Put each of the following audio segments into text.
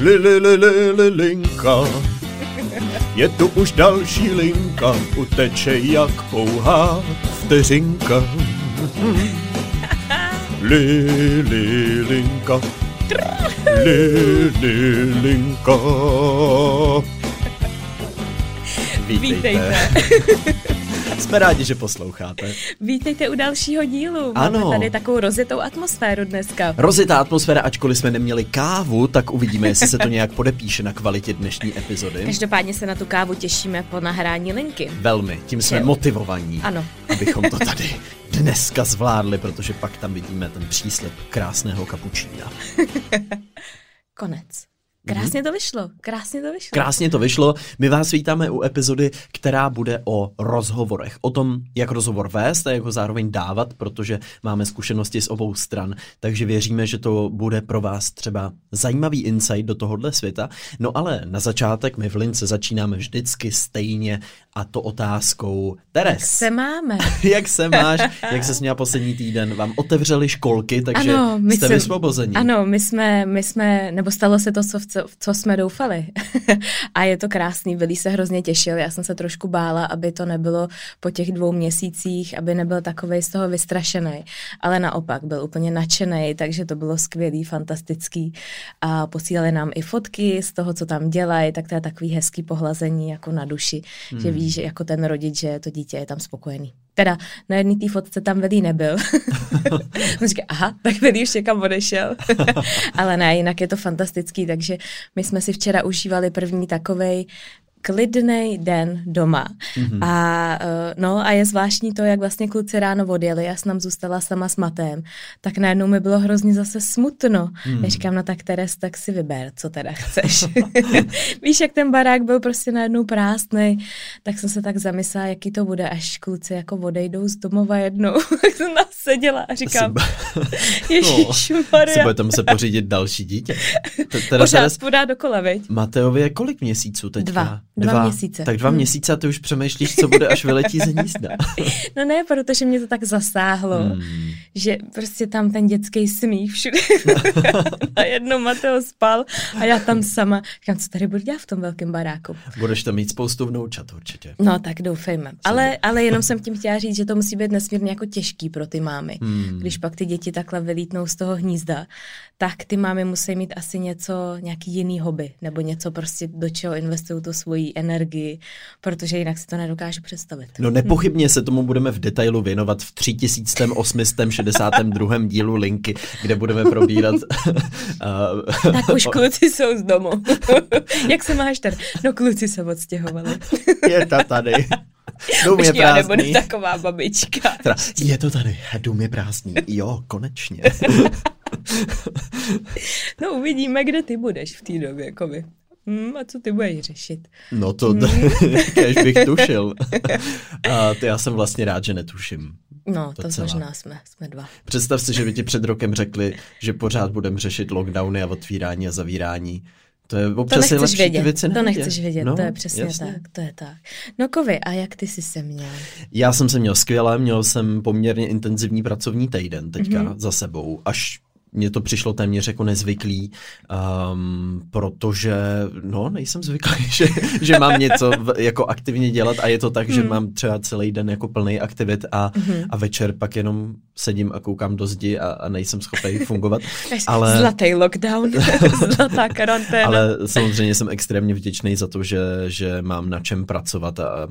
Li, li, li, li, li, linka. Je tu už další linka, uteče jak pouhá vteřinka. Li, li, linka. Li, li, linka. Vítejte. Jsme rádi, že posloucháte. Vítejte u dalšího dílu. Ano. Máme tady takovou rozjetou atmosféru dneska. Rozitá atmosféra, ačkoliv jsme neměli kávu, tak uvidíme, jestli se to nějak podepíše na kvalitě dnešní epizody. Každopádně se na tu kávu těšíme po nahrání linky. Velmi, tím jsme Že- motivovaní, Ano. abychom to tady dneska zvládli, protože pak tam vidíme ten příslip krásného kapučína. Konec. Krásně to vyšlo, krásně to vyšlo. Krásně to vyšlo. My vás vítáme u epizody, která bude o rozhovorech. O tom, jak rozhovor vést a jak ho zároveň dávat, protože máme zkušenosti z obou stran. Takže věříme, že to bude pro vás třeba zajímavý insight do tohohle světa. No ale na začátek my v Lince začínáme vždycky stejně a to otázkou Teres. Jak se máme? jak se máš? Jak se měla poslední týden? Vám otevřeli školky, takže ano, my jste jsme- vysvobození. Ano, my jsme, my jsme, nebo stalo se to, co, v co, co jsme doufali. a je to krásný, Billy se hrozně těšil, já jsem se trošku bála, aby to nebylo po těch dvou měsících, aby nebyl takovej z toho vystrašený, ale naopak byl úplně nadšený, takže to bylo skvělý, fantastický a posílali nám i fotky z toho, co tam dělají, tak to je takový hezký pohlazení jako na duši, hmm. že víš, že jako ten rodič, že to dítě je tam spokojený. Teda na jedné té fotce tam Vilí nebyl. On říká, aha, tak Vilí už někam odešel. Ale ne, jinak je to fantastický, takže my jsme si včera užívali první takovej klidný den doma. Mm-hmm. A, eh, no, a je zvláštní to, jak vlastně kluci ráno odjeli, já jsem tam zůstala sama s Matem, tak najednou mi bylo hrozně zase smutno. Mm. Já říkám, no tak Teres, tak si vyber, co teda chceš. Víš, jak ten barák byl prostě najednou prázdný, tak jsem se tak zamyslela, jaký to bude, až kluci jako odejdou z domova jednou. tak jsem tam seděla a říkám, Si Ježišmarja, budete muset pořídit další dítě. Teda pořád Teres, podá dokola, veď? Mateovi je kolik měsíců teďka? Dva. Dva měsíce. Tak dva Hmm. měsíce a ty už přemýšlíš, co bude, až vyletí ze hnízda. No ne, protože mě to tak zasáhlo, Hmm. že prostě tam ten dětský smích všude. a jednou Mateo spal a já tam sama. Říkám, co tady budu dělat v tom velkém baráku? Budeš tam mít spoustu vnoučat určitě. No tak doufejme. Ale, ale jenom jsem tím chtěla říct, že to musí být nesmírně jako těžký pro ty mámy. Hmm. Když pak ty děti takhle vylítnou z toho hnízda, tak ty mámy musí mít asi něco, nějaký jiný hobby, nebo něco prostě, do čeho investují tu svoji energii, protože jinak si to nedokážu představit. No nepochybně se tomu budeme v detailu věnovat v 3862. dílu Linky, kde budeme probírat uh, Tak už kluci jsou z domu. Jak se máš tady? No kluci se odstěhovali. je to tady. Dům je Už já nebudu prázdný. taková babička. Teda, je to tady, dům je prázdný. Jo, konečně. No uvidíme, kde ty budeš v té době, jakoby. Hmm, a co ty budeš řešit? No to, kež bych tušil. A to já jsem vlastně rád, že netuším. No, to Docela. možná jsme, jsme dva. Představ si, že by ti před rokem řekli, že pořád budeme řešit lockdowny a otvírání a zavírání. To je To občas je nechceš vědět, věci to nechceš vědět, no, to je přesně jasně. tak, to je tak. No Kovy, a jak ty jsi se měl? Já jsem se měl skvěle, měl jsem poměrně intenzivní pracovní týden teďka Mhm. mm-hmm. za sebou, až mně to přišlo téměř jako nezvyklý, um, protože no, nejsem zvyklý, že, že mám něco v, jako aktivně dělat a je to tak, že Hmm. mám třeba celý den jako plný aktivit a, Mhm. a večer pak jenom sedím a koukám do zdi a, a nejsem schopný fungovat. Ale... Ale- Zlatý lockdown, zlatá karanténa. Ale samozřejmě jsem extrémně vděčný za to, že, že mám na čem pracovat a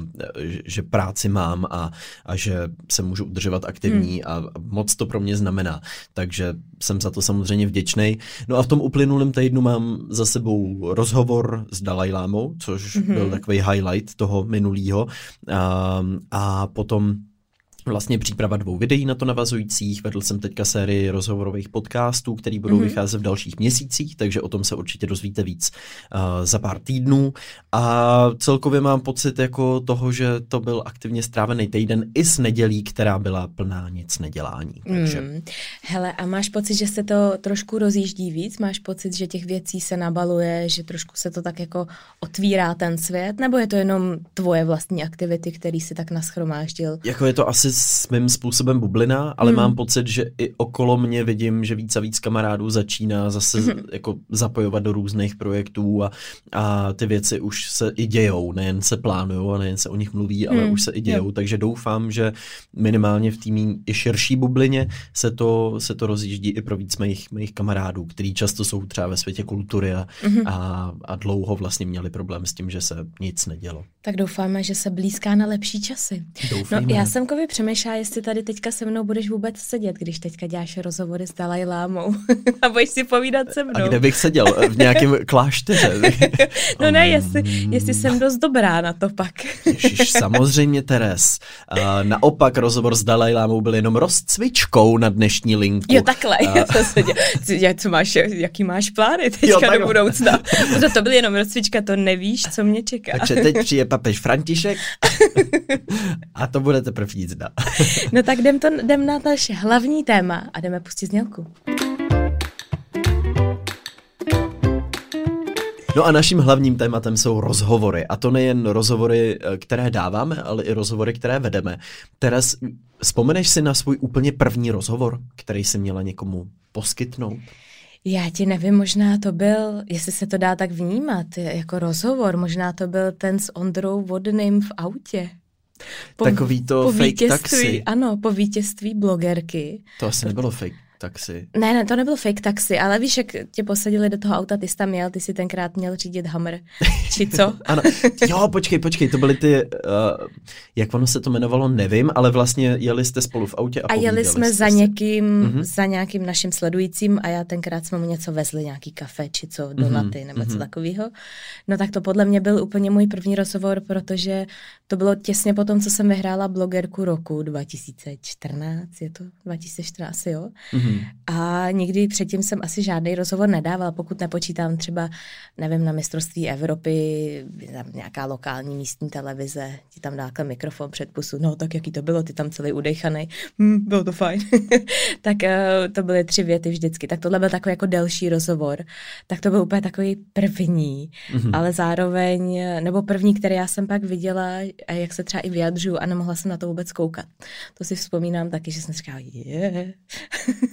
že práci mám a, a že se můžu udržovat aktivní hmm. a moc to pro mě znamená. Takže jsem za to samozřejmě vděčný. No a v tom uplynulém týdnu mám za sebou rozhovor s Dalajlámou, což Mhm. hmm. byl takový highlight toho minulého. A, a potom vlastně příprava dvou videí na to navazujících. Vedl jsem teďka sérii rozhovorových podcastů, které budou mm-hmm. vycházet v dalších měsících, takže o tom se určitě dozvíte víc uh, za pár týdnů. A celkově mám pocit jako toho, že to byl aktivně strávený týden i s nedělí, která byla plná nic nedělání. Takže Mm. Hele, a máš pocit, že se to trošku rozjíždí víc? Máš pocit, že těch věcí se nabaluje, že trošku se to tak jako otvírá ten svět? Nebo je to jenom tvoje vlastní aktivity, který si tak naschromáždil? Jako je to asi svým způsobem bublina, ale hmm. mám pocit, že i okolo mě vidím, že víc a víc kamarádů začíná zase hmm. jako zapojovat do různých projektů a, a ty věci už se i dějou, nejen se plánují a nejen se o nich mluví, ale hmm. už se i dějou, jo. takže doufám, že minimálně v té i širší bublině se to, se to rozjíždí i pro víc mých, mých kamarádů, kteří často jsou třeba ve světě kultury a, hmm. a, a dlouho vlastně měli problém s tím, že se nic nedělo. Tak doufáme, že se blízká na lepší časy. Doufejme. No, já jsem kově přemýšlela, jestli tady teďka se mnou budeš vůbec sedět, když teďka děláš rozhovory s Dalaj Lámou a budeš si povídat se mnou. A kde bych seděl? V nějakém klášteře? no ne, jestli, jestli jsem dost dobrá na to pak. Ježiš, samozřejmě, Teres. Uh, naopak rozhovor s Dalaj Lámou byl jenom rozcvičkou na dnešní linku. Jo, takhle. Uh, co máš, jaký máš plány teďka jo, do budoucna? to, to byl jenom rozcvička, to nevíš, co mě čeká. Takže teď přijde papež František a to bude teprve jízda. no tak jdem, to, jdem na naše hlavní téma a jdeme pustit znělku. No a naším hlavním tématem jsou rozhovory. A to nejen rozhovory, eh, které dáváme, ale i rozhovory, které vedeme. Teraz vzpomeneš si na svůj úplně první rozhovor, který jsi měla někomu poskytnout? Já ti nevím, možná to byl, jestli se to dá tak vnímat, jako rozhovor, možná to byl ten s Ondrou Vodným v autě. Po, Takový to po fake taxi. Ano, po vítězství blogerky. To asi nebylo fake taxi. Ne, ne, to nebyl fake taxi, ale víš, jak tě posadili do toho auta, ty jsi tam měl, ty si tenkrát měl řídit Hammer, či co? ano, jo, počkej, počkej, to byly ty, uh, jak ono se to jmenovalo, nevím, ale vlastně jeli jste spolu v autě a A jeli jsme za někým, mm-hmm. za nějakým naším sledujícím a já tenkrát jsme mu něco vezli, nějaký kafe, či co, donaty, mm-hmm. nebo co mm-hmm. takového. No tak to podle mě byl úplně můj první rozhovor, protože to bylo těsně po tom, co jsem vyhrála blogerku roku 2014, je to 2014, jo? Mm-hmm. Mm-hmm. A nikdy předtím jsem asi žádný rozhovor nedávala, pokud nepočítám třeba, nevím, na mistrovství Evropy, nějaká lokální místní televize, ti tam dá mikrofon před pusu, no tak jaký to bylo, ty tam celý udechaný, hm, bylo to fajn. tak uh, to byly tři věty vždycky. Tak tohle byl takový jako delší rozhovor. Tak to byl úplně takový první, mm-hmm. ale zároveň, nebo první, který já jsem pak viděla, a jak se třeba i vyjadřuju a nemohla jsem na to vůbec koukat. To si vzpomínám taky, že jsem říkala, je. Yeah.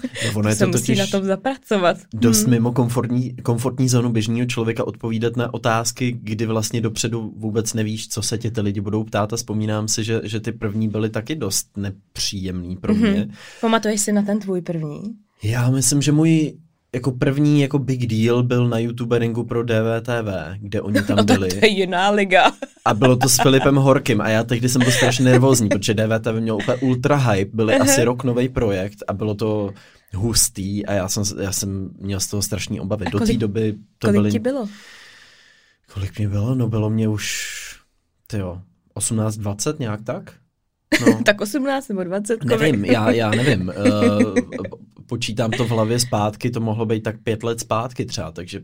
No, ono je to musí na tom zapracovat. Dost hmm. mimo komfortní, komfortní zónu běžného člověka odpovídat na otázky, kdy vlastně dopředu vůbec nevíš, co se tě ty lidi budou ptát a vzpomínám si, že, že ty první byly taky dost nepříjemný pro mě. Mm-hmm. Pamatuješ si na ten tvůj první? Já myslím, že můj jako první jako big deal byl na youtuberingu pro DVTV, kde oni tam no, byli. to je jiná liga. a bylo to s Filipem Horkým a já tehdy jsem byl strašně nervózní, protože DVTV měl úplně ultra hype, byly uh-huh. asi rok nový projekt a bylo to hustý a já jsem, já jsem měl z toho strašný obavy. A Do té doby to kolik byly... ti bylo? Kolik mě bylo? No bylo mě už, tyjo, 18-20 nějak tak. No. tak 18 nebo 20? Nevím, já, já nevím. Uh, počítám to v hlavě zpátky, to mohlo být tak pět let zpátky třeba, takže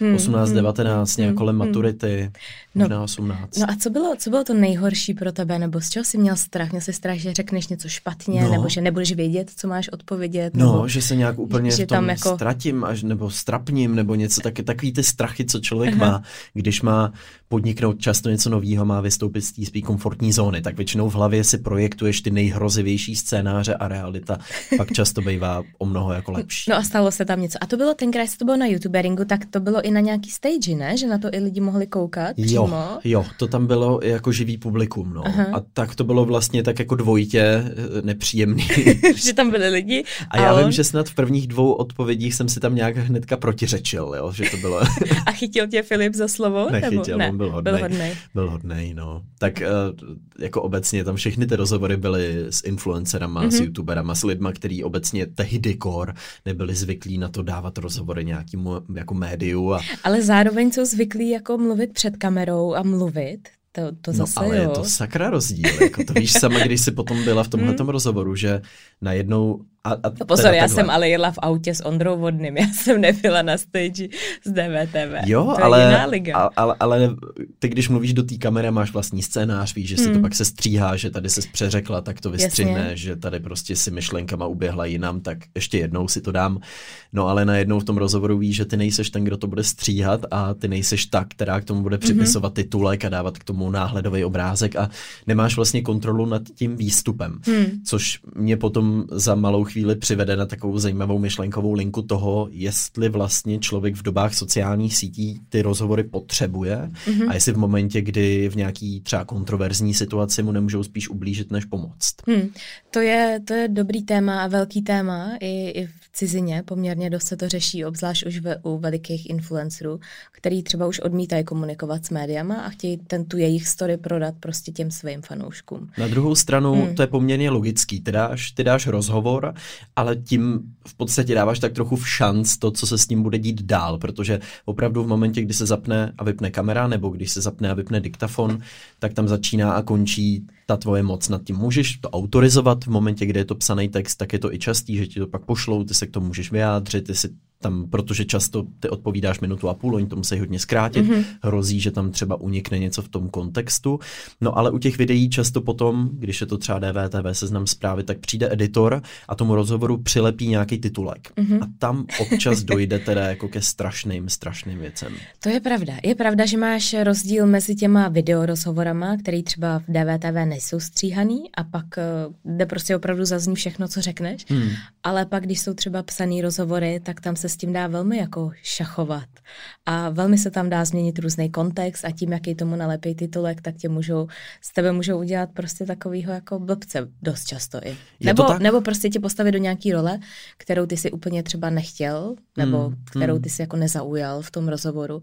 hmm, 18, hmm, 19, nějak hmm, kolem hmm. maturity, no, možná 18. No a co bylo, co bylo to nejhorší pro tebe, nebo z čeho jsi měl strach? Měl jsi strach, že řekneš něco špatně, no. nebo že nebudeš vědět, co máš odpovědět? No, nebo, že se nějak úplně že v tom tam jako... ztratím, až, nebo strapním, nebo něco taky, takový ty strachy, co člověk Aha. má, když má podniknout často něco nového, má vystoupit z té své komfortní zóny, tak většinou v hlavě si projektuješ ty nejhrozivější scénáře a realita pak často bývá o mnoho jako lepší. No a stalo se tam něco. A to bylo tenkrát, to bylo na youtuberingu, tak to bylo i na nějaký stage, ne? Že na to i lidi mohli koukat jo, přímo? Jo, to tam bylo jako živý publikum, no. Aha. A tak to bylo vlastně tak jako dvojitě eh, nepříjemný. že tam byli lidi. A, a já on... vím, že snad v prvních dvou odpovědích jsem si tam nějak hnedka protiřečil, jo, že to bylo. a chytil tě Filip za slovo? Nechytil, nebo? Ne, on byl hodnej. Byl hodnej. Byl hodnej, no. Tak uh, jako obecně tam všechny ty rozhovory byly s influencerama, mm-hmm. s youtuberama, s lidma, který obecně tehdy kor nebyli zvyklí na to dávat rozhovory nějakému jako médiu. A... Ale zároveň jsou zvyklí jako mluvit před kamerou a mluvit, to, to no, zase no, ale jo. je to sakra rozdíl. Jako to víš sama, když jsi potom byla v tomhle mm. rozhovoru, že najednou A, a no pozor, já jsem ale jela v autě s Ondrou Vodným, já jsem nebyla na stage z DVTV. Jo, to ale, je jiná liga. Ale, ale, ale ty, když mluvíš do té kamery, máš vlastní scénář, víš, že si hmm. to pak se stříhá, že tady se přeřekla, tak to vystřihne, že tady prostě si myšlenkama uběhla jinam, tak ještě jednou si to dám. No ale najednou v tom rozhovoru víš, že ty nejseš ten, kdo to bude stříhat a ty nejseš ta, která k tomu bude mhm. připisovat mm-hmm. titulek a dávat k tomu náhledový obrázek a nemáš vlastně kontrolu nad tím výstupem, hmm. což mě potom za malou chvíli přivede na takovou zajímavou myšlenkovou linku toho, jestli vlastně člověk v dobách sociálních sítí ty rozhovory potřebuje mm-hmm. a jestli v momentě, kdy v nějaký třeba kontroverzní situaci mu nemůžou spíš ublížit, než pomoct. Hmm. To, je, to je dobrý téma a velký téma i, i v cizině. Poměrně dost se to řeší, obzvlášť už ve, u velikých influencerů, který třeba už odmítají komunikovat s médiama a chtějí ten tu jejich story prodat prostě těm svým fanouškům. Na druhou stranu hmm. to je poměrně logický. Ty dáš, ty dáš rozhovor, ale tím v podstatě dáváš tak trochu v šanc to, co se s ním bude dít dál, protože opravdu v momentě, kdy se zapne a vypne kamera, nebo když se zapne a vypne diktafon, tak tam začíná a končí ta tvoje moc nad tím. Můžeš to autorizovat v momentě, kdy je to psaný text, tak je to i častý, že ti to pak pošlou, ty se k tomu můžeš vyjádřit, ty si tam, protože často ty odpovídáš minutu a půl, oni to musí hodně zkrátit, mm-hmm. hrozí, že tam třeba unikne něco v tom kontextu. No ale u těch videí často potom, když je to třeba DVTV seznam zprávy, tak přijde editor a tomu rozhovoru přilepí nějaký titulek. Mm-hmm. A tam občas dojde teda jako ke strašným, strašným věcem. To je pravda. Je pravda, že máš rozdíl mezi těma videorozhovorama, který třeba v DVTV nejsou stříhaný a pak jde prostě opravdu zazní všechno, co řekneš. Hmm. Ale pak, když jsou třeba psaný rozhovory, tak tam se s tím dá velmi jako šachovat. A velmi se tam dá změnit různý kontext a tím, jaký tomu nalepí titulek, tak tě můžou, z tebe můžou udělat prostě takovýho jako blbce dost často i. nebo, nebo prostě tě postavit do nějaký role, kterou ty si úplně třeba nechtěl, nebo hmm, kterou hmm. ty si jako nezaujal v tom rozhovoru.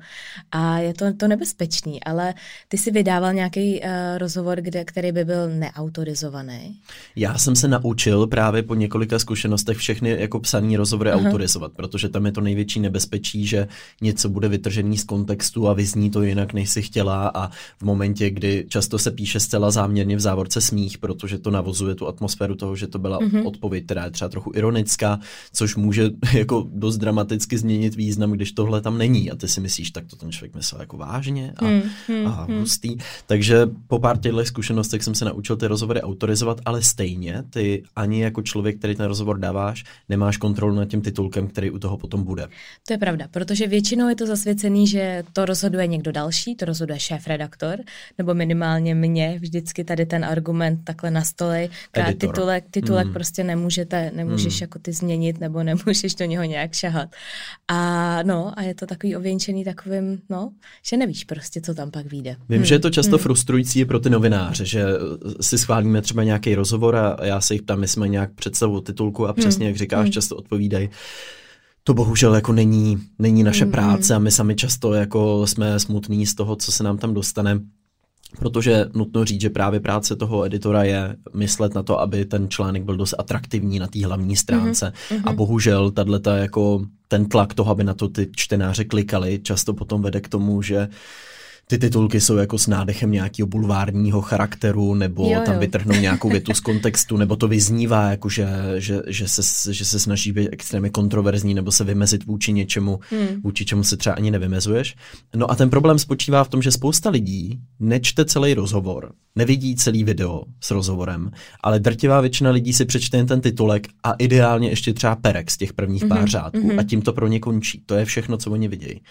A je to, to nebezpečný, ale ty si vydával nějaký uh, rozhovor, kde, který by byl neautorizovaný. Já jsem se naučil právě po několika zkušenostech všechny jako psaný rozhovory Aha. autorizovat, protože tam je to největší nebezpečí, že něco bude vytržený z kontextu a vyzní to jinak, než si chtěla a v momentě, kdy často se píše zcela záměrně v závorce smích, protože to navozuje tu atmosféru toho, že to byla mm-hmm. odpověď, která je třeba trochu ironická, což může jako dost dramaticky změnit význam, když tohle tam není a ty si myslíš, tak to ten člověk myslel jako vážně a, mm, hmm, a hmm. hustý. Takže po pár těchto zkušenostech jsem se naučil ty rozhovory autorizovat, ale stejně ty ani jako člověk, který ten rozhovor dáváš, nemáš kontrolu nad tím titulkem, který u toho potom bude. To je pravda, protože většinou je to zasvěcený, že to rozhoduje někdo další, to rozhoduje šéf-redaktor, nebo minimálně mě vždycky tady ten argument takhle na stole, titulek, titulek mm. prostě nemůžete, nemůžeš mm. jako ty změnit, nebo nemůžeš do něho nějak šahat. A no, a je to takový ověnčený takovým, no, že nevíš prostě, co tam pak vyjde. Vím, hmm. že je to často hmm. frustrující pro ty novináře, že si schválíme třeba nějaký rozhovor a já se jich ptám, jestli mají nějak představu titulku a přesně, hmm. jak říkáš, hmm. často odpovídají to bohužel jako není, není naše mm. práce a my sami často jako jsme smutní z toho, co se nám tam dostane. Protože nutno říct, že právě práce toho editora je myslet na to, aby ten článek byl dost atraktivní na té hlavní stránce. Mm-hmm. A bohužel tato jako ten tlak toho, aby na to ty čtenáře klikali, často potom vede k tomu, že ty titulky jsou jako s nádechem nějakého bulvárního charakteru, nebo jo, jo. tam vytrhnou nějakou větu z kontextu, nebo to vyznívá, jako že, že, že, se, že se snaží být extrémně kontroverzní, nebo se vymezit vůči něčemu, hmm. vůči čemu se třeba ani nevymezuješ. No a ten problém spočívá v tom, že spousta lidí nečte celý rozhovor, nevidí celý video s rozhovorem, ale drtivá většina lidí si přečte jen ten titulek a ideálně ještě třeba perek z těch prvních pár mm-hmm, řádků mm-hmm. a tím to pro ně končí. To je všechno, co oni vidějí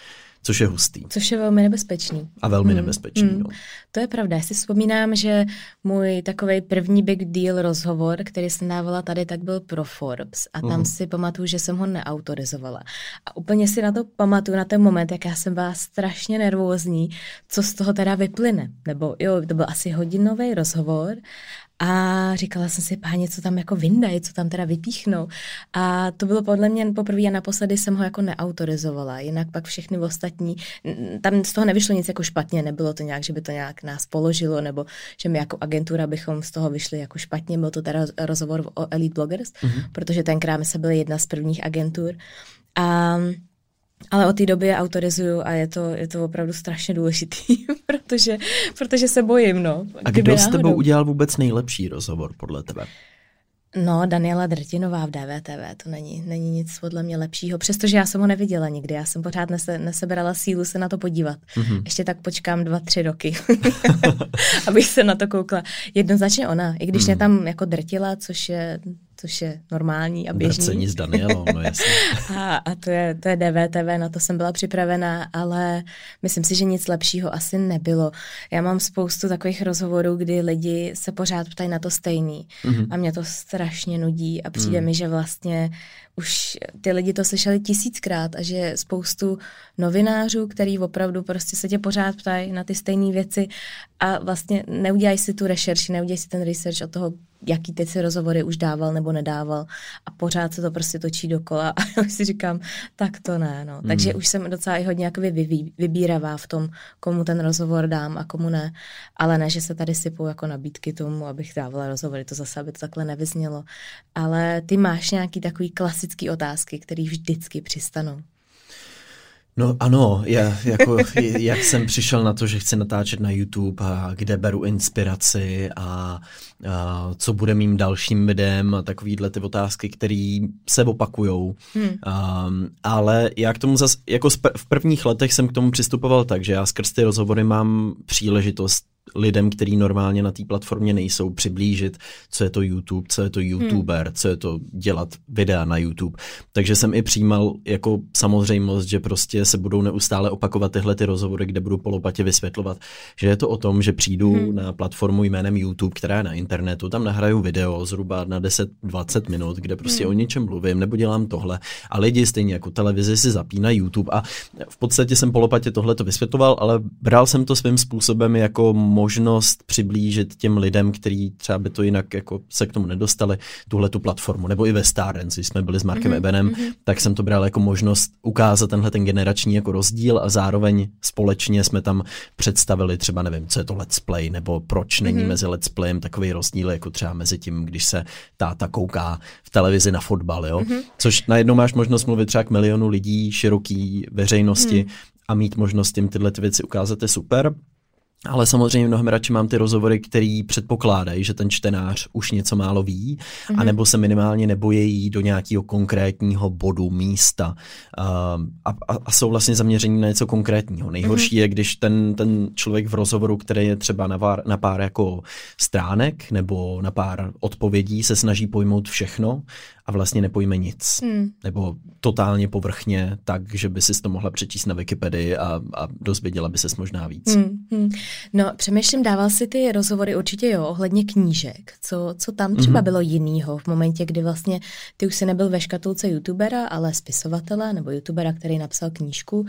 což je hustý. Což je velmi nebezpečný. A velmi hmm. nebezpečný, hmm. no. To je pravda. Já si vzpomínám, že můj takový první big deal rozhovor, který jsem dávala tady, tak byl pro Forbes. A tam uh-huh. si pamatuju, že jsem ho neautorizovala. A úplně si na to pamatuju, na ten moment, jak já jsem byla strašně nervózní, co z toho teda vyplyne. Nebo jo, to byl asi hodinový rozhovor a říkala jsem si, páně, co tam jako vyndají, co tam teda vypíchnou. A to bylo podle mě poprvé a naposledy jsem ho jako neautorizovala. Jinak pak všechny ostatní, tam z toho nevyšlo nic jako špatně, nebylo to nějak, že by to nějak nás položilo, nebo že my jako agentura bychom z toho vyšli jako špatně. Byl to teda rozhovor o Elite Bloggers, mm-hmm. protože tenkrát my se byli jedna z prvních agentur. A ale od té doby autorizuju a je to, je to opravdu strašně důležitý, protože, protože se bojím, no. A kdo s tebou udělal vůbec nejlepší rozhovor podle tebe? No, Daniela Drtinová v DVTV, to není, není nic podle mě lepšího, přestože já jsem ho neviděla nikdy, já jsem pořád nese, nesebrala sílu se na to podívat. Mm-hmm. Ještě tak počkám dva, tři roky, abych se na to koukla. Jednoznačně ona, i když mm. mě tam jako drtila, což je což je normální a běžný. Drcení s Danielou, no jasně. a, a to, je, to je DVTV, na to jsem byla připravená, ale myslím si, že nic lepšího asi nebylo. Já mám spoustu takových rozhovorů, kdy lidi se pořád ptají na to stejný mm-hmm. a mě to strašně nudí a přijde mm. mi, že vlastně už ty lidi to slyšeli tisíckrát a že spoustu novinářů, který opravdu prostě se tě pořád ptají na ty stejné věci a vlastně neudělají si tu rešerši, neudělají si ten research od toho, jaký teď si rozhovory už dával nebo nedával a pořád se to prostě točí dokola a já si říkám, tak to ne, no. Hmm. Takže už jsem docela i hodně jakoby vybí, vybíravá v tom, komu ten rozhovor dám a komu ne, ale ne, že se tady sypou jako nabídky tomu, abych dávala rozhovory, to zase, aby to takhle nevyznělo. Ale ty máš nějaký takový klasický otázky, které vždycky přistanou. No ano, já, jako, jak jsem přišel na to, že chci natáčet na YouTube a kde beru inspiraci a, a co bude mým dalším videem a takovýhle ty otázky, které se opakujou. Hmm. Um, ale já k tomu zase, jako v prvních letech jsem k tomu přistupoval tak, že já skrz ty rozhovory mám příležitost lidem, kteří normálně na té platformě nejsou, přiblížit, co je to YouTube, co je to YouTuber, hmm. co je to dělat videa na YouTube. Takže jsem i přijímal jako samozřejmost, že prostě se budou neustále opakovat tyhle ty rozhovory, kde budu polopatě vysvětlovat, že je to o tom, že přijdu hmm. na platformu jménem YouTube, která je na internetu, tam nahraju video zhruba na 10-20 minut, kde prostě hmm. o něčem mluvím, nebo dělám tohle a lidi stejně jako televizi si zapínají YouTube a v podstatě jsem polopatě tohle to vysvětloval, ale bral jsem to svým způsobem jako možnost přiblížit těm lidem, kteří třeba by to jinak jako se k tomu nedostali, tuhle tu platformu. Nebo i ve Starens, když jsme byli s Markem mm-hmm. Ebenem, mm-hmm. tak jsem to bral jako možnost ukázat tenhle ten generační jako rozdíl a zároveň společně jsme tam představili třeba, nevím, co je to let's play, nebo proč není mm-hmm. mezi let's playem takový rozdíl, jako třeba mezi tím, když se táta kouká v televizi na fotbal, jo? Mm-hmm. Což najednou máš možnost mluvit třeba k milionu lidí, široký veřejnosti, mm. a mít možnost jim tyhle ty věci ukázat je super. Ale samozřejmě mnohem radši mám ty rozhovory, který předpokládají, že ten čtenář už něco málo ví, mm-hmm. anebo se minimálně nebojejí do nějakého konkrétního bodu, místa uh, a, a, a jsou vlastně zaměření na něco konkrétního. Nejhorší mm-hmm. je, když ten, ten člověk v rozhovoru, který je třeba na pár, na pár jako stránek nebo na pár odpovědí, se snaží pojmout všechno a vlastně nepojme nic. Hmm. Nebo totálně povrchně, tak, že by si to mohla přečíst na Wikipedii a, a dozvěděla by se možná víc. Hmm. Hmm. No, přemýšlím, dával si ty rozhovory určitě jo, ohledně knížek. Co, co tam třeba hmm. bylo jinýho v momentě, kdy vlastně ty už si nebyl ve škatulce youtubera, ale spisovatele nebo youtubera, který napsal knížku. Uh,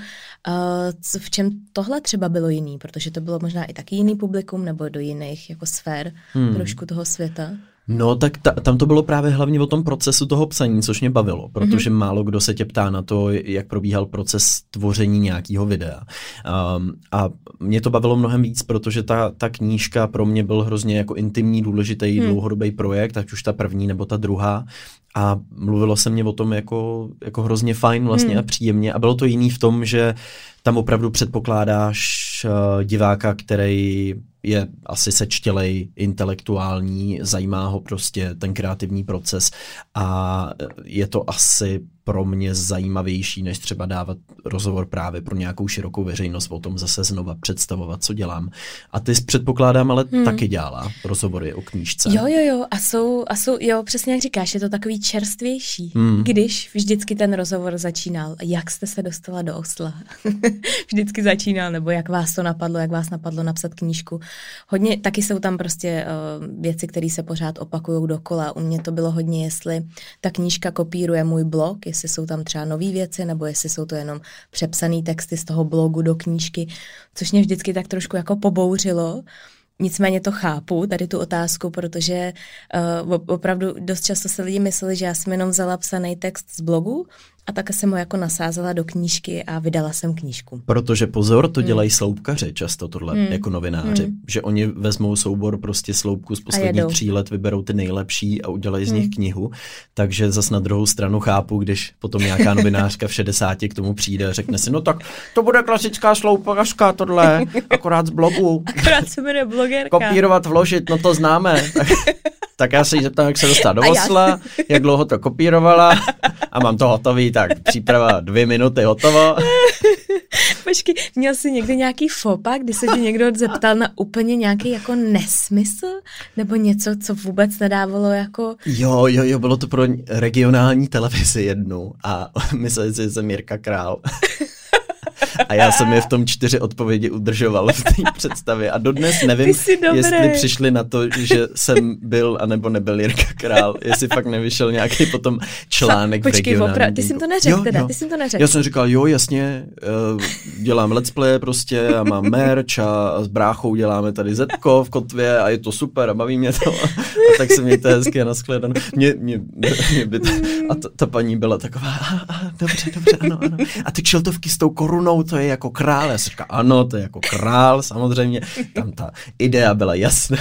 v čem tohle třeba bylo jiný? Protože to bylo možná i taky jiný publikum nebo do jiných jako sfér hmm. trošku toho světa. No, tak ta, tam to bylo právě hlavně o tom procesu toho psaní, což mě bavilo, protože mm-hmm. málo kdo se tě ptá na to, jak probíhal proces tvoření nějakého videa. Um, a mě to bavilo mnohem víc, protože ta, ta knížka pro mě byl hrozně jako intimní, důležitý, mm. dlouhodobý projekt, ať už ta první nebo ta druhá. A mluvilo se mě o tom jako, jako hrozně fajn vlastně mm. a příjemně. A bylo to jiný v tom, že tam opravdu předpokládáš uh, diváka, který je asi sečtělej, intelektuální, zajímá ho prostě ten kreativní proces a je to asi pro mě zajímavější, než třeba dávat rozhovor právě pro nějakou širokou veřejnost, o tom zase znova představovat, co dělám. A ty předpokládám, ale hmm. taky dělala rozhovory o knížce. Jo, jo, jo, a jsou, a jsou, jo, přesně jak říkáš, je to takový čerstvější, hmm. když vždycky ten rozhovor začínal. Jak jste se dostala do Osla? vždycky začínal, nebo jak vás to napadlo, jak vás napadlo napsat knížku. Hodně, taky jsou tam prostě uh, věci, které se pořád opakují dokola. U mě to bylo hodně, jestli ta knížka kopíruje můj blog, jestli jsou tam třeba nové věci, nebo jestli jsou to jenom přepsané texty z toho blogu do knížky, což mě vždycky tak trošku jako pobouřilo. Nicméně to chápu, tady tu otázku, protože uh, opravdu dost často se lidi mysleli, že já jsem jenom vzala psaný text z blogu a tak jsem ho jako nasázela do knížky a vydala jsem knížku. Protože pozor, to hmm. dělají sloupkaři často tohle, hmm. jako novináři, hmm. že oni vezmou soubor prostě sloupku z posledních tří let, vyberou ty nejlepší a udělají z nich hmm. knihu, takže zas na druhou stranu chápu, když potom nějaká novinářka v 60 k tomu přijde a řekne si, no tak to bude klasická sloupařka tohle, akorát z blogu. Akorát se jmenuje blogerka. Kopírovat, vložit, no to známe. tak já se jí zeptám, jak se dostala do Osla, jak dlouho to kopírovala a mám to hotový, tak příprava dvě minuty hotovo. Počkej, měl jsi někdy nějaký fopa, kdy se ti někdo zeptal na úplně nějaký jako nesmysl? Nebo něco, co vůbec nedávalo jako... Jo, jo, jo, bylo to pro regionální televizi jednu a mysleli si, že jsem Jirka Král. A já jsem je v tom čtyři odpovědi udržoval v té představě. A dodnes nevím, jestli přišli na to, že jsem byl anebo nebyl Jirka Král. Jestli fakt nevyšel nějaký potom článek Počkej, v regionálním opra- ty jsi to neřekl jo, teda, jo. ty jsi to neřekl. Já jsem říkal, jo, jasně, uh, dělám let's play prostě a mám merch a, a s bráchou děláme tady Zetko v kotvě a je to super a baví mě to. A, a tak se mějte hezky a nashledanou. Mě, mě, mě by a ta, ta, paní byla taková, a, a, dobře, dobře, ano, ano. A ty kšeltovky s tou korunou, to je jako král. Já jsem říkal, ano, to je jako král, samozřejmě. Tam ta idea byla jasná.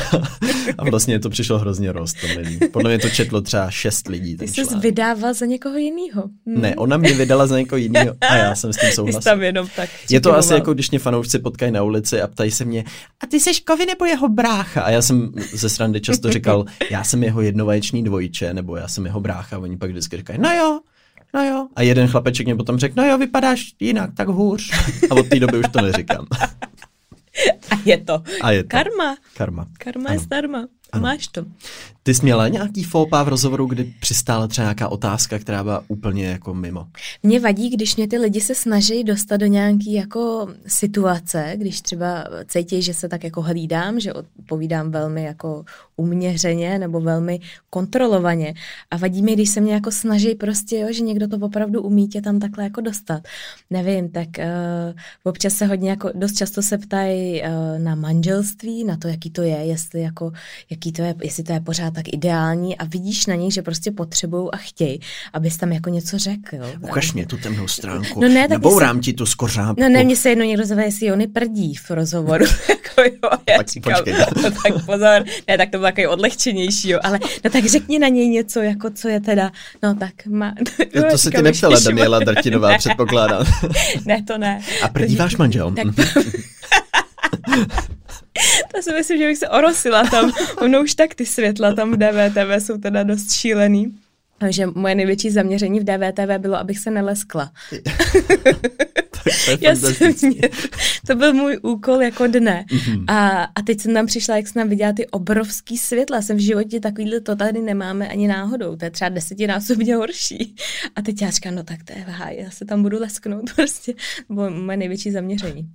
A vlastně to přišlo hrozně roztomilý. Podle mě to četlo třeba šest lidí. Ty jsi vydával za někoho jiného. Hmm. Ne, ona mě vydala za někoho jiného a já jsem s tím souhlasil. tam jenom tak. Je to asi jako, když mě fanoušci potkají na ulici a ptají se mě, a ty seš Kovy nebo jeho brácha? A já jsem ze srandy často říkal, já jsem jeho jednovaječný dvojče, nebo já jsem jeho brácha. A oni pak vždycky říkají, no jo, no jo. A jeden chlapeček mě potom řekl, no jo, vypadáš jinak, tak hůř. A od té doby už to neříkám. A je to. A je to. Karma. Karma. Karma ano. je zdarma. Ano. Máš to. Ty jsi měla nějaký fópa v rozhovoru, kdy přistála třeba nějaká otázka, která byla úplně jako mimo? Mě vadí, když mě ty lidi se snaží dostat do nějaký jako situace, když třeba cítí, že se tak jako hlídám, že odpovídám velmi jako uměřeně nebo velmi kontrolovaně. A vadí mi, když se mě jako snaží prostě, jo, že někdo to opravdu umí tě tam takhle jako dostat. Nevím, tak uh, občas se hodně jako, dost často se ptají uh, na manželství, na to, jaký to je, jestli jako, jaký to je, jestli to je pořád tak ideální a vidíš na nich, že prostě potřebují a chtějí, abys tam jako něco řekl. Jo. Ukaž mě tu temnou stránku. No ne, tak Nebourám se... ti tu skořápku. No ne, mě se jednou někdo zve, jestli oni prdí v rozhovoru. jako jo, já tak říkám, počkej. no, tak pozor, ne, tak to takový odlehčenější, jo, ale no tak řekni na něj něco, jako co je teda, no tak má. No, to se ti neptala Daniela Drtinová, ne. předpokládám. ne, to ne. A prdí váš manžel? Tak to si myslím, že bych se orosila tam. Ono už tak ty světla tam v DVTV jsou teda dost šílený. Takže moje největší zaměření v DVTV bylo, abych se neleskla. Já jsem mě, to byl můj úkol jako dne. Mm-hmm. A, a teď jsem tam přišla, jak jsem tam viděla ty obrovský světla. Jsem v životě takovýhle to tady nemáme ani náhodou. To je třeba desetinásobně horší. A teď já říkám, no tak to je váha, já se tam budu lesknout prostě. To bylo moje největší zaměření.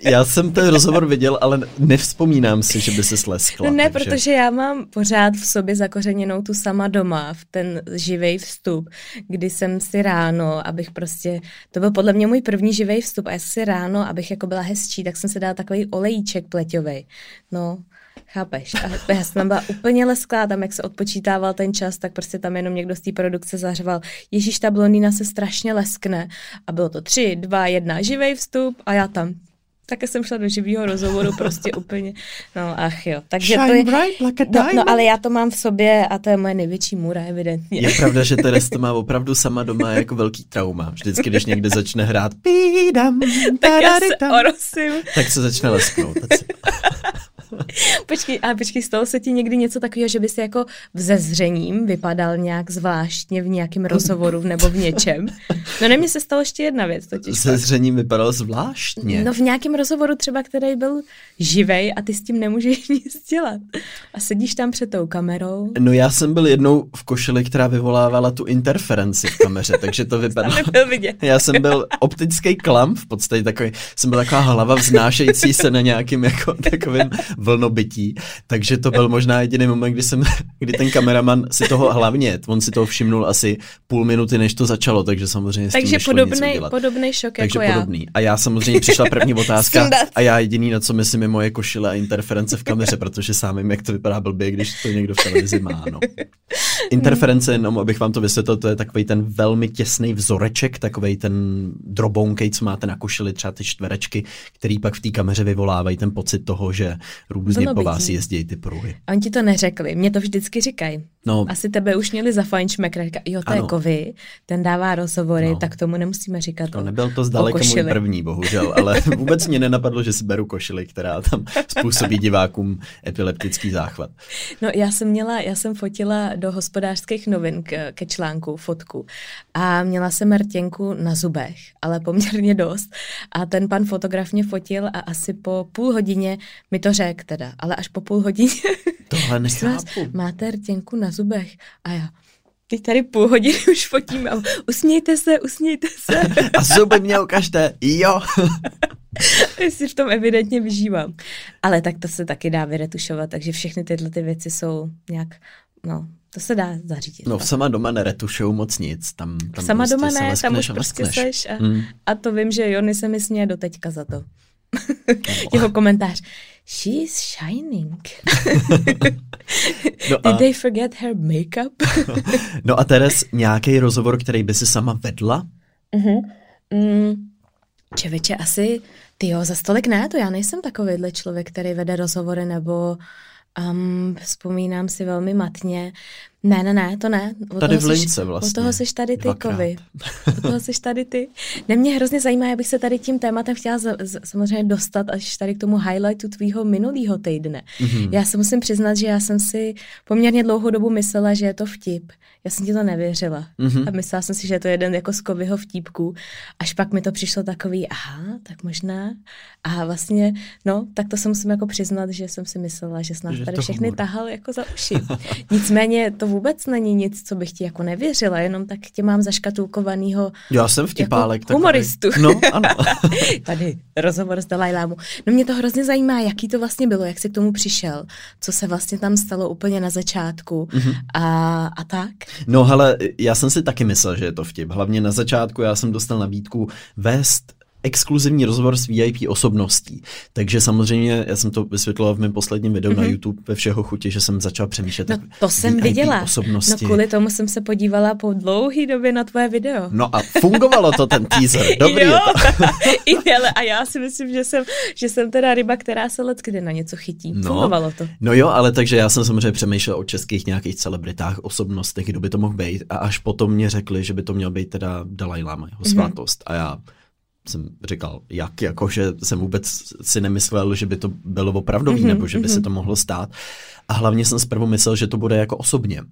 já jsem ten rozhovor viděl, ale nevzpomínám si, že by se sleskla. No ne, takže... protože já mám pořád v sobě zakořeněnou tu sama doma, v ten živý vstup, kdy jsem si ráno, abych prostě to byl podle mě můj první živý vstup a já si ráno, abych jako byla hezčí, tak jsem si dala takový olejček pleťový. No, Chápeš? A já jsem tam byla úplně lesklá, tam jak se odpočítával ten čas, tak prostě tam jenom někdo z té produkce zařval, Ježíš, ta blondýna se strašně leskne. A bylo to tři, dva, jedna, živý vstup a já tam také jsem šla do živého rozhovoru prostě úplně, no ach jo. Takže Shine to je, bright like a no, no, ale já to mám v sobě a to je moje největší můra, evidentně. Je pravda, že Teres to má opravdu sama doma jako velký trauma. Vždycky, když někde začne hrát pídam, tak já se orosím. Tak se začne lesknout. počkej, a počkej, stalo se ti někdy něco takového, že bys jako vzezřením vypadal nějak zvláštně v nějakém rozhovoru nebo v něčem? No ne, mně se stalo ještě jedna věc totiž. Vzezřením vypadal zvláštně? No v nějakém rozhovoru třeba, který byl živej a ty s tím nemůžeš nic dělat. A sedíš tam před tou kamerou. No já jsem byl jednou v košili, která vyvolávala tu interferenci v kameře, takže to vypadalo. já jsem byl optický klam, v podstatě takový, jsem byl taková hlava vznášející se na nějakým jako takovým vlnobytí, takže to byl možná jediný moment, kdy jsem, kdy ten kameraman si toho hlavně, on si toho všimnul asi půl minuty, než to začalo, takže samozřejmě takže podobný, podobný šok takže jako podobný. já. A já samozřejmě přišla první otázka a já jediný, na co myslím, je moje košile a interference v kameře, protože sám vím, jak to vypadá blbě, když to někdo v televizi má. No. Interference, jenom abych vám to vysvětlil, to je takový ten velmi těsný vzoreček, takový ten drobounkej, co máte na košili, třeba ty čtverečky, který pak v té kameře vyvolávají ten pocit toho, že různě Bylo po vás jezdí ty pruhy. A oni ti to neřekli, mě to vždycky říkají. No, Asi tebe už měli za fajnšmekra, jo, to ano. je kovy, ten dává rozhovory, no. tak tomu nemusíme říkat To nebyl to zdaleka můj první, bohužel, ale vůbec mě nenapadlo, že si beru košili, která tam způsobí divákům epileptický záchvat. No já jsem měla, já jsem fotila do hospodářských novin k, ke článku fotku a měla jsem rtěnku na zubech, ale poměrně dost. A ten pan fotograf mě fotil a asi po půl hodině mi to řekl teda, ale až po půl hodině. Tohle nechápu. Máte rtěnku na zubech. A já, teď tady půl hodiny už fotím a usmějte se, usmějte se. A zuby mě ukažte, jo. si v tom evidentně vyžívám. Ale tak to se taky dá vyretušovat, takže všechny tyhle ty věci jsou nějak, no, to se dá zařídit. No, sama doma neretušuju moc nic. Tam, tam sama prostě doma ne, tam už prostě seš. A, hmm. a to vím, že Jony se mi směje do teďka za to. Jeho komentář. She's shining. no Did a... they forget her makeup? no a Teres, nějaký rozhovor, který by si sama vedla? Uh-huh. Mm, čeveče, asi, ty jo, za stolik ne, to já nejsem takovýhle člověk, který vede rozhovory nebo um, vzpomínám si velmi matně. Ne, ne, ne, to ne. O tady v Lince vlastně. O toho seš tady ty, Dvakrát. kovy. O toho seš tady ty. Ne, mě hrozně zajímá, abych se tady tím tématem chtěla z, z, samozřejmě dostat až tady k tomu highlightu tvýho minulého týdne. Mm-hmm. Já se musím přiznat, že já jsem si poměrně dlouhou dobu myslela, že je to vtip. Já jsem ti to nevěřila. Mm-hmm. A myslela jsem si, že je to jeden jako z kovyho vtípků. Až pak mi to přišlo takový, aha, tak možná. A vlastně, no, tak to se musím jako přiznat, že jsem si myslela, že snad že tady všechny humor. tahal jako za uši. Nicméně to vůbec není nic, co bych ti jako nevěřila, jenom tak tě mám zaškatulkovanýho Já jsem vtipálek. Jako humoristu. No, ano. tady rozhovor s Dalajlámu. No mě to hrozně zajímá, jaký to vlastně bylo, jak jsi k tomu přišel, co se vlastně tam stalo úplně na začátku mm-hmm. a, a tak. No hele, já jsem si taky myslel, že je to vtip. Hlavně na začátku já jsem dostal nabídku vést exkluzivní rozhovor s VIP osobností. Takže samozřejmě, já jsem to vysvětlila v mém posledním videu mm-hmm. na mhm. YouTube ve všeho chutě, že jsem začal přemýšlet. No to jsem VIP viděla. Osobnosti. No kvůli tomu jsem se podívala po dlouhé době na tvoje video. No a fungovalo to ten teaser, dobrý jo, je to. ale a já si myslím, že jsem, že jsem teda ryba, která se let kdy na něco chytí. No, fungovalo to. No jo, ale takže já jsem samozřejmě přemýšlel o českých nějakých celebritách, osobnostech, kdo by to mohl být a až potom mě řekli, že by to měl být teda Dalai Lama, jeho mhm. svátost. Mm-hmm. A já jsem říkal, jak, jako, že jsem vůbec si nemyslel, že by to bylo opravdový, mm-hmm, nebo že by mm-hmm. se to mohlo stát. A hlavně jsem zprvu myslel, že to bude jako osobně,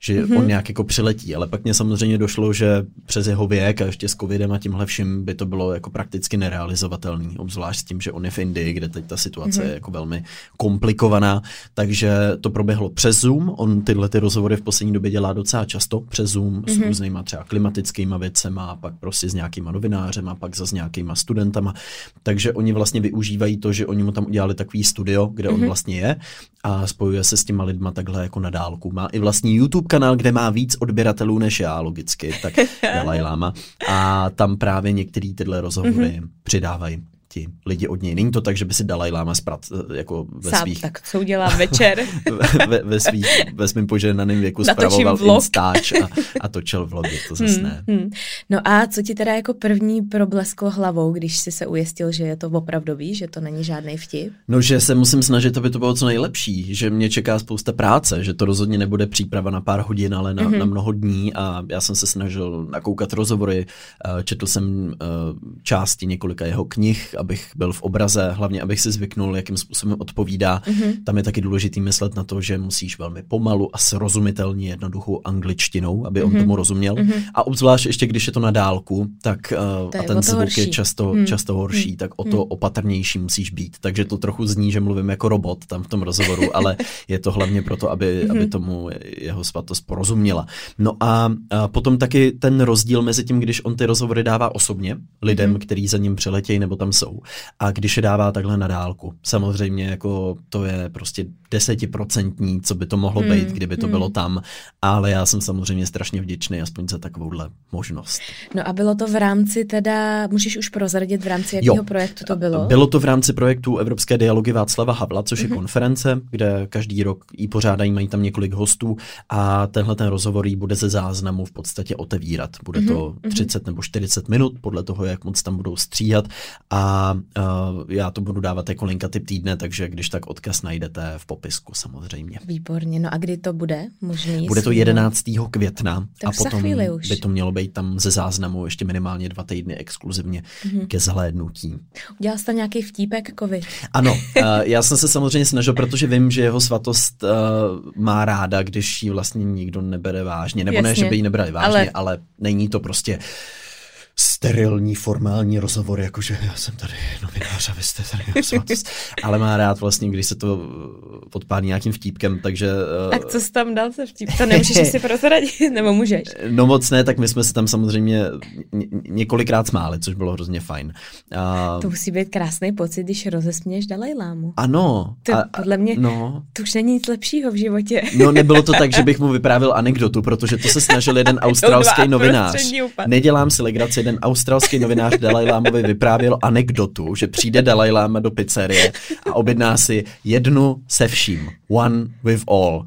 že mm-hmm. on nějak jako přiletí, ale pak mě samozřejmě došlo, že přes jeho věk a ještě s covidem a tímhle vším by to bylo jako prakticky nerealizovatelný, obzvlášť s tím, že on je v Indii, kde teď ta situace mm-hmm. je jako velmi komplikovaná, takže to proběhlo přes Zoom, on tyhle ty rozhovory v poslední době dělá docela často přes Zoom mm-hmm. s mhm. různýma třeba klimatickýma věcema, pak prostě s nějakýma novinářema, pak za s nějakýma studentama, takže oni vlastně využívají to, že oni mu tam udělali takový studio, kde mm-hmm. on mhm. vlastně je a spojuje se s těma lidma takhle jako na dálku. Má i vlastní YouTube kanál, kde má víc odběratelů než já, logicky, tak Dalai Lama. A tam právě některý tyhle rozhovory mm-hmm. přidávají ti lidi od něj. Není to tak, že by si Dalai Lama sprat, eh, jako ve Sám, svých... tak co udělá večer? ve, ve, svých, ve svým poženaným věku spravoval vlog. Instač a, a točil vlogy, to zase hmm, ne. Hmm. No a co ti teda jako první problesklo hlavou, když jsi se ujistil, že je to opravdový, že to není žádný vtip? No, že se musím snažit, aby to bylo co nejlepší, že mě čeká spousta práce, že to rozhodně nebude příprava na pár hodin, ale na, mm-hmm. na mnoho dní a já jsem se snažil nakoukat rozhovory, eh, četl jsem eh, části několika jeho knih, abych byl v obraze, hlavně abych si zvyknul, jakým způsobem odpovídá. Mm-hmm. Tam je taky důležitý myslet na to, že musíš velmi pomalu a srozumitelně jednoduchou angličtinou, aby mm-hmm. on mhm. tomu rozuměl. Mm-hmm. A obzvlášť ještě, když je to na dálku, tak uh, a ten zvuk horší. je často, mm. často horší, mm. tak o to mm. opatrnější musíš být. Takže to trochu zní, že mluvím jako robot tam v tom rozhovoru, ale je to hlavně proto, aby, mm-hmm. aby tomu jeho svatost porozuměla. No a, a potom taky ten rozdíl mezi tím, když on ty rozhovory dává osobně lidem, mm-hmm. který za ním přeletějí nebo tam jsou, jsou. A když je dává takhle na dálku, samozřejmě jako to je prostě desetiprocentní, co by to mohlo hmm, být, kdyby to hmm. bylo tam, ale já jsem samozřejmě strašně vděčný aspoň za takovouhle možnost. No a bylo to v rámci teda, můžeš už prozradit v rámci jakého projektu to bylo? Bylo to v rámci projektu Evropské dialogy Václava Havla, což je hmm. konference, kde každý rok ji pořádají, mají tam několik hostů a tenhle ten rozhovor jí bude ze záznamu v podstatě otevírat. Bude to 30 mhm. nebo 40 minut, podle toho, jak moc tam budou stříhat a a uh, já to budu dávat jako linka typ týdne, takže když tak odkaz najdete v popisku samozřejmě. Výborně, no a kdy to bude možný? Bude to 11. května tak a potom by to mělo být tam ze záznamu ještě minimálně dva týdny exkluzivně mm-hmm. ke zhlédnutí. Udělal jste nějaký vtípek, kovy? Ano, uh, já jsem se samozřejmě snažil, protože vím, že jeho svatost uh, má ráda, když ji vlastně nikdo nebere vážně, nebo Jasně, ne, že by ji nebrali vážně, ale, ale není to prostě sterilní formální rozhovor, jakože já jsem tady novinář a vy jste tady ale má rád vlastně, když se to podpálí nějakým vtípkem, takže... Tak co jsi tam dal se vtip? To nemůžeš si prozradit, nebo můžeš? No moc ne, tak my jsme se tam samozřejmě několikrát smáli, což bylo hrozně fajn. A... To musí být krásný pocit, když rozesměješ Dalajlámu. Ano. To a, podle mě, no. to už není nic lepšího v životě. No nebylo to tak, že bych mu vyprávěl anekdotu, protože to se snažil jeden australský novinář. Nedělám si legraci, jeden australský novinář Dalai Lámovi vyprávěl anekdotu, že přijde Dalai Lama do pizzerie a objedná si jednu se vším. One with all.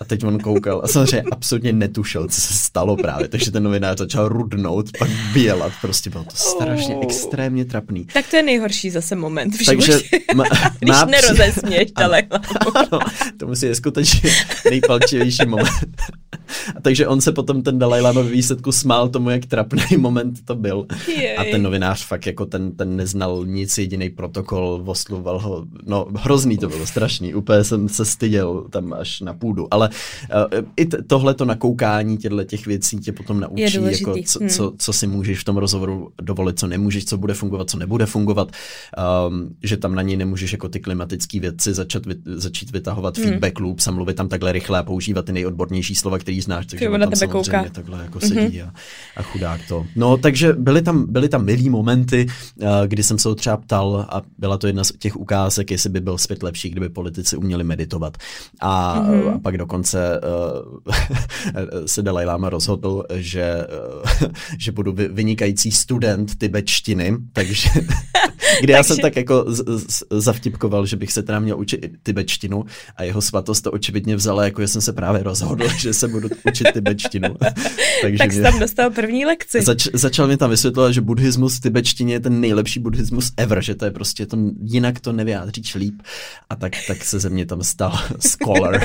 A teď on koukal a samozřejmě absolutně netušil, co se stalo právě, takže ten novinář začal rudnout, pak bělat, prostě bylo to strašně oh. extrémně trapný. Tak to je nejhorší zase moment v takže má, Když má nerozesměš Dalaj ano, to musí je skutečně nejpalčivější moment. A takže on se potom ten Dalaj Lama ve výsledku smál tomu, jak trapný moment to byl. Jej. A ten novinář fakt jako ten, ten neznal nic, jediný protokol, osluval ho, no hrozný to bylo, strašný, úplně jsem se styděl tam až na půdu, ale uh, i t- tohle to nakoukání těchto těch věcí tě potom naučí, jako co, hmm. co, co si můžeš v tom rozhovoru dovolit, co nemůžeš, co bude fungovat, co nebude fungovat, um, že tam na něj nemůžeš jako ty klimatické věci začat, vy, začít vytahovat hmm. feedback loops a mluvit tam takhle rychle a používat ty nejodbornější slova, který znáš, takže on na tebe kouká. takhle jako sedí mm-hmm. a, a chudák to. No, takže byly tam, byly tam milý momenty, uh, kdy jsem se ho třeba ptal a byla to jedna z těch ukázek, jestli by byl svět lepší, kdyby politici uměli meditovat. A, mm-hmm. a pak dokonce uh, se Dalai Lama rozhodl, že, uh, že budu vynikající student tibetštiny, takže kdy já jsem tak jako z, z, zavtipkoval, že bych se teda měl učit tibetštinu a jeho svatost to očividně vzala, jako že jsem se právě rozhodl, že se budu učit tibetštinu. Takže tak jsi tam dostal první lekci. Zač, začal mi tam vysvětlovat, že buddhismus v tibetštině je ten nejlepší buddhismus ever, že to je prostě, to, jinak to nevyjádříš líp. A tak, tak se ze mě tam stal scholar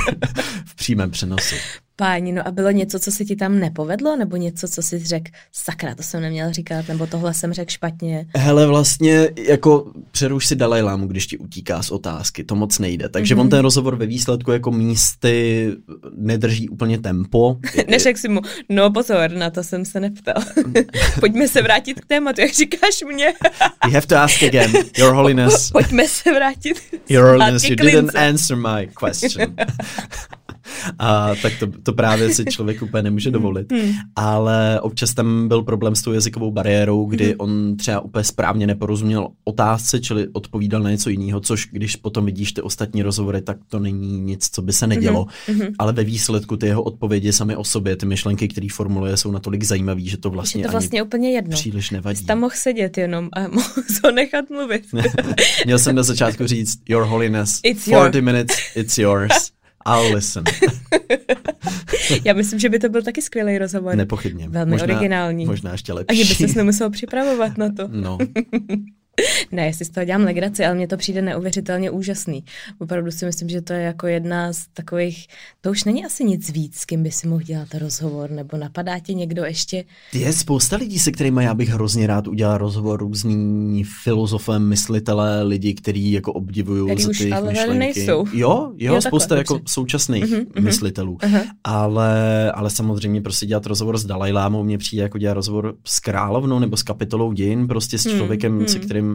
v přímém přenosu. Páni, no a bylo něco, co se ti tam nepovedlo, nebo něco, co jsi řekl, sakra, to jsem neměl říkat, nebo tohle jsem řekl špatně? Hele, vlastně jako přeruš si Dalaj Lámu, když ti utíká z otázky, to moc nejde. Takže mm-hmm. on ten rozhovor ve výsledku jako místy nedrží úplně tempo. Neřekl si mu, no pozor, na to jsem se neptal. Pojďme se vrátit k tématu, jak říkáš mě. you have to ask again, your holiness. Pojďme se vrátit. Your holiness, you didn't answer my question. A tak to, to právě si člověk úplně nemůže dovolit. Hmm. Ale občas tam byl problém s tou jazykovou bariérou, kdy hmm. on třeba úplně správně neporozuměl otázce, čili odpovídal na něco jiného, což když potom vidíš ty ostatní rozhovory, tak to není nic, co by se nedělo. Hmm. Ale ve výsledku ty jeho odpovědi sami o sobě, ty myšlenky, které formuluje, jsou natolik zajímavé, že to vlastně, že to vlastně úplně jedno. příliš nevadí. Jsi tam mohl sedět jenom a mohl ho nechat mluvit. Měl jsem na začátku říct, Your Holiness, it's 40 your... minutes, it's yours. I'll listen. Já myslím, že by to byl taky skvělý rozhovor. Nepochybně. Velmi možná, originální. Možná ještě lepší. Ani by se nemusel připravovat na to. No. ne, jestli z toho dělám legraci, ale mně to přijde neuvěřitelně úžasný. Opravdu si myslím, že to je jako jedna z takových, to už není asi nic víc, s kým by si mohl dělat rozhovor, nebo napadá tě někdo ještě? Je spousta lidí, se kterými já bych hrozně rád udělal rozhovor, různý filozofem, myslitelé, lidi, kteří jako obdivují za ty ale myšlenky. nejsou. Jo, jo, jo spousta jako dobře. současných uh-huh, myslitelů. Uh-huh. Ale, ale samozřejmě prostě dělat rozhovor s Dalajlámou mě přijde jako dělat rozhovor s královnou nebo s kapitolou dějin, prostě s hmm, člověkem, hmm, se kterým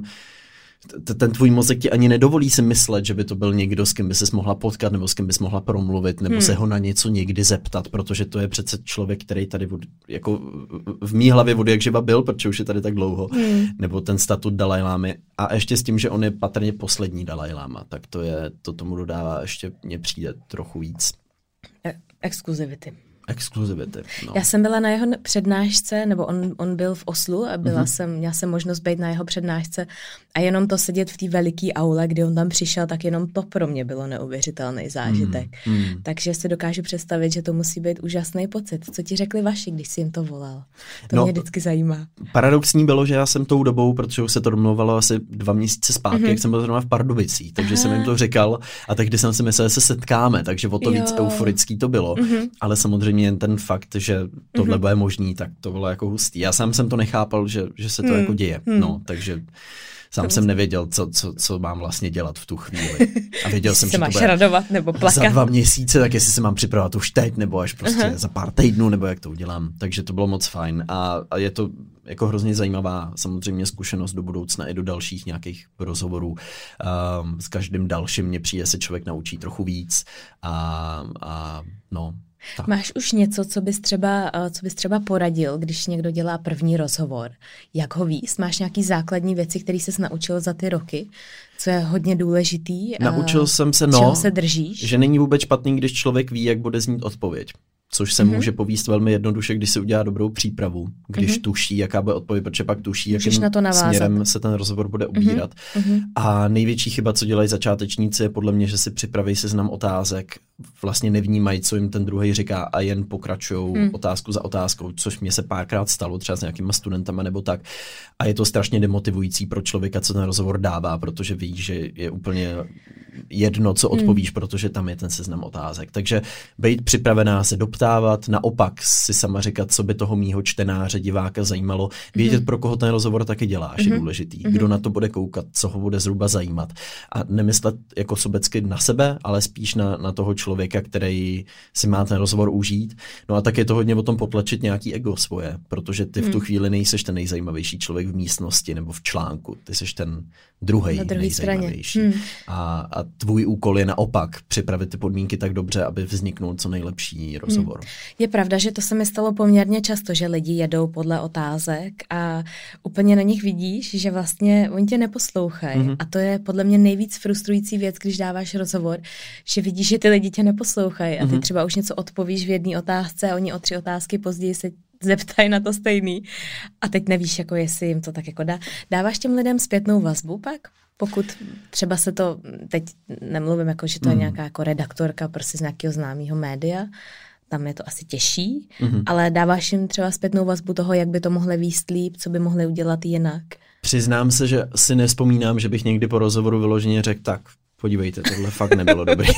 ten tvůj mozek ti ani nedovolí si myslet, že by to byl někdo, s kým by ses mohla potkat, nebo s kým bys mohla promluvit, nebo hmm. se ho na něco někdy zeptat, protože to je přece člověk, který tady vod, jako v mý hlavě vody jak živa byl, protože už je tady tak dlouho, hmm. nebo ten statut Dalajlámy. A ještě s tím, že on je patrně poslední Dalajláma, tak to je, to tomu dodává ještě, mně přijde trochu víc. E- exkluzivity. Exkluzivity. No. Já jsem byla na jeho přednášce, nebo on, on byl v Oslu a byla mm-hmm. jsem, měla jsem možnost být na jeho přednášce a jenom to sedět v té veliké aule, kdy on tam přišel, tak jenom to pro mě bylo neuvěřitelný zážitek. Mm, mm. Takže si dokážu představit, že to musí být úžasný pocit. Co ti řekli vaši, když jsi jim to volal? To no, mě vždycky zajímá. Paradoxní bylo, že já jsem tou dobou, protože už se to domluvalo asi dva měsíce zpátky, mm-hmm. jak jsem byl zrovna v Pardubicích, takže Aha. jsem jim to říkal a tehdy jsem si myslel, že se setkáme, takže o to jo. víc euforický to bylo. Mm-hmm. Ale samozřejmě jen ten fakt, že tohle mm-hmm. bude možný, tak to bylo jako hustý. Já sám jsem to nechápal, že, že se to mm. jako děje. Mm. No, takže Sám jsem nevěděl, co, co, co mám vlastně dělat v tu chvíli. A věděl jsem, se že máš to bude radovat nebo plakat. Za dva měsíce, tak jestli se mám připravovat už teď, nebo až prostě uh-huh. za pár týdnů, nebo jak to udělám. Takže to bylo moc fajn. A, a je to jako hrozně zajímavá samozřejmě zkušenost do budoucna i do dalších nějakých rozhovorů. Um, s každým dalším mě přijde se člověk naučí trochu víc. A, a no, tak. Máš už něco, co bys, třeba, eh, co bys třeba poradil, když někdo dělá první rozhovor? Jak ho víc? Máš nějaký základní věci, které jsi naučil za ty roky? Co je hodně důležitý? Naučil jsem se, no, se držíš? že není vůbec špatný, když člověk ví, jak bude znít odpověď což se mm-hmm. může povíst velmi jednoduše, když se udělá dobrou přípravu, když mm-hmm. tuší, jaká bude odpověď, protože pak tuší, jakým na to směrem se ten rozhovor bude mhm. ubírat. Mm-hmm. A největší chyba, co dělají začátečníci, je podle mě, že si připraví seznam otázek, vlastně nevnímají, co jim ten druhý říká a jen pokračují mm. otázku za otázkou, což mě se párkrát stalo třeba s nějakýma studentama nebo tak. A je to strašně demotivující pro člověka, co ten rozhovor dává, protože ví, že je úplně jedno, co odpovíš, mm. protože tam je ten seznam otázek. Takže být připravená se doptat dostávat, naopak si sama říkat, co by toho mýho čtenáře, diváka zajímalo. Vědět, mm-hmm. pro koho ten rozhovor taky děláš, mm-hmm. je důležitý. Mhm. Kdo na to bude koukat, co ho bude zhruba zajímat. A nemyslet jako sobecky na sebe, ale spíš na, na toho člověka, který si má ten rozhovor užít. No a tak je to hodně o tom potlačit nějaký ego svoje, protože ty mm. v tu mhm. chvíli nejseš ten nejzajímavější člověk v místnosti nebo v článku. Ty jsi ten druhý nejzajímavější. Mm. A, a tvůj úkol je naopak připravit ty podmínky tak dobře, aby vzniknul co nejlepší rozhovor. Mm rozhovor. Je pravda, že to se mi stalo poměrně často, že lidi jedou podle otázek a úplně na nich vidíš, že vlastně oni tě neposlouchají. Mm-hmm. A to je podle mě nejvíc frustrující věc, když dáváš rozhovor, že vidíš, že ty lidi tě neposlouchají a ty mm-hmm. třeba už něco odpovíš v jedné otázce a oni o tři otázky později se zeptají na to stejný. A teď nevíš, jako jestli jim to tak jako dá. Dáváš těm lidem zpětnou vazbu pak? Pokud třeba se to, teď nemluvím jako, že to je mhm. nějaká jako redaktorka prostě z nějakého známého média, tam je to asi těžší, mm-hmm. ale dáváš jim třeba zpětnou vazbu toho, jak by to mohli výst líp, co by mohli udělat jinak. Přiznám se, že si nespomínám, že bych někdy po rozhovoru vyloženě řekl tak, podívejte, tohle fakt nebylo dobrý.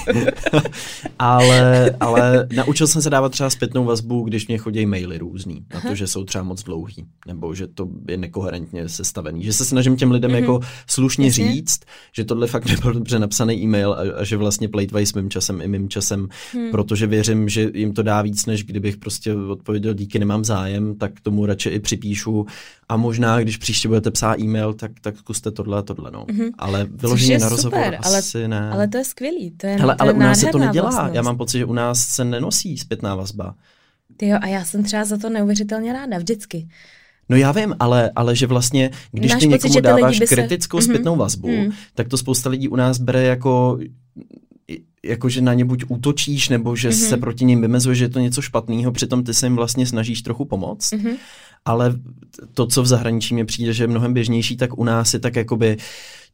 ale, ale naučil jsem se dávat třeba zpětnou vazbu, když mě chodí maily různý, na to, že jsou třeba moc dlouhý, nebo že to je nekoherentně sestavený. Že se snažím těm lidem mm-hmm. jako slušně Jasně. říct, že tohle fakt nebyl dobře napsaný e-mail a, a že vlastně plejtvají s mým časem i mým časem, hmm. protože věřím, že jim to dá víc, než kdybych prostě odpověděl díky, nemám zájem, tak tomu radši i připíšu a možná, když příště budete psát e-mail, tak, tak zkuste tohle a tohle, no. Mm-hmm. Ale vyloženě na rozhovor super, asi ale, ne. Ale to je skvělý, to je Hele, to ale je u nás se to nedělá. Vlastnost. Já mám pocit, že u nás se nenosí zpětná vazba. Ty jo, a já jsem třeba za to neuvěřitelně ráda, vždycky. No já vím, ale, ale že vlastně, když Náš ty někomu pocit, dáváš kritickou se... zpětnou vazbu, mm. tak to spousta lidí u nás bere jako jako že na ně buď útočíš, nebo že mm-hmm. se proti ním vymezuje, že je to něco špatného, přitom ty se jim vlastně snažíš trochu pomoct. Mm-hmm. Ale to, co v zahraničí mi přijde, že je mnohem běžnější, tak u nás je tak jakoby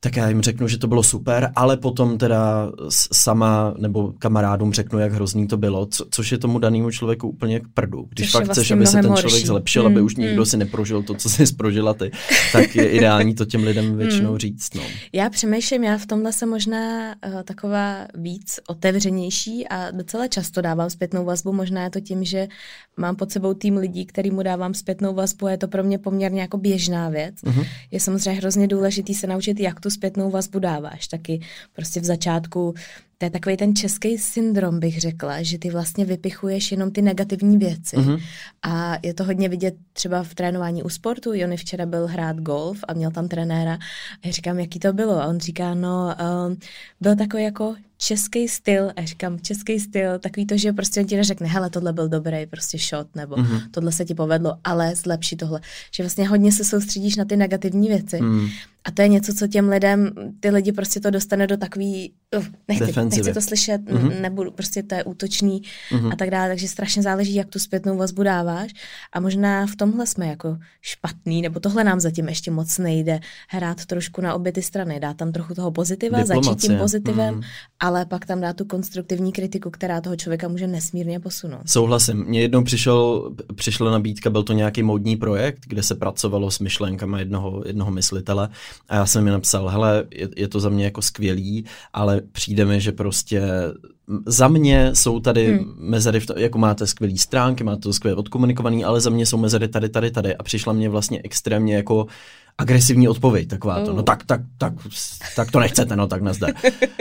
tak já jim řeknu, že to bylo super, ale potom teda sama nebo kamarádům řeknu, jak hrozný to bylo, co, což je tomu danému člověku úplně k prdu. Když což fakt vlastně chceš, aby se ten horší. člověk zlepšil, mm, aby už nikdo mm. si neprožil to, co jsi prožila ty, tak je ideální to těm lidem většinou mm. říct. No. Já přemýšlím, já v tomhle jsem možná uh, taková víc otevřenější a docela často dávám zpětnou vazbu, možná je to tím, že mám pod sebou tým lidí, kterýmu dávám zpětnou vazbu a je to pro mě poměrně jako běžná věc. Mm-hmm. Je samozřejmě hrozně důležitý se naučit, jak tu zpětnou vazbu dáváš. Taky prostě v začátku to je takový ten český syndrom, bych řekla, že ty vlastně vypichuješ jenom ty negativní věci. Mm-hmm. A je to hodně vidět třeba v trénování u sportu. Jony včera byl hrát golf a měl tam trenéra. A já říkám, jaký to bylo? A on říká, no, um, byl takový jako český styl, a říkám český styl, takový to, že prostě on ti neřekne, hele, tohle byl dobrý prostě shot, nebo mm-hmm. tohle se ti povedlo, ale zlepší tohle. Že vlastně hodně se soustředíš na ty negativní věci. Mm. A to je něco, co těm lidem, ty lidi prostě to dostane do takový, uh, nechci, nechci to slyšet, mm-hmm. nebudu, prostě to je útočný mm-hmm. a tak dále, takže strašně záleží, jak tu zpětnou vazbu dáváš a možná v tomhle jsme jako špatný, nebo tohle nám zatím ještě moc nejde, hrát trošku na obě ty strany, dát tam trochu toho pozitiva, Diplomacie. začít tím pozitivem, mm. ale pak tam dát tu konstruktivní kritiku, která toho člověka může nesmírně posunout. Souhlasím. Mně jednou přišel, přišla nabídka, byl to nějaký módní projekt, kde se pracovalo s myšlenkami jednoho, jednoho myslitele a já jsem mi napsal, hele, je, je to za mě jako skvělý, ale přijde mi, že prostě za mě jsou tady hmm. mezery, v to, jako máte skvělé stránky, máte to skvěle odkomunikovaný, ale za mě jsou mezery tady, tady, tady a přišla mě vlastně extrémně jako agresivní odpověď, taková to, no tak, tak, tak, tak to nechcete, no tak nazdar.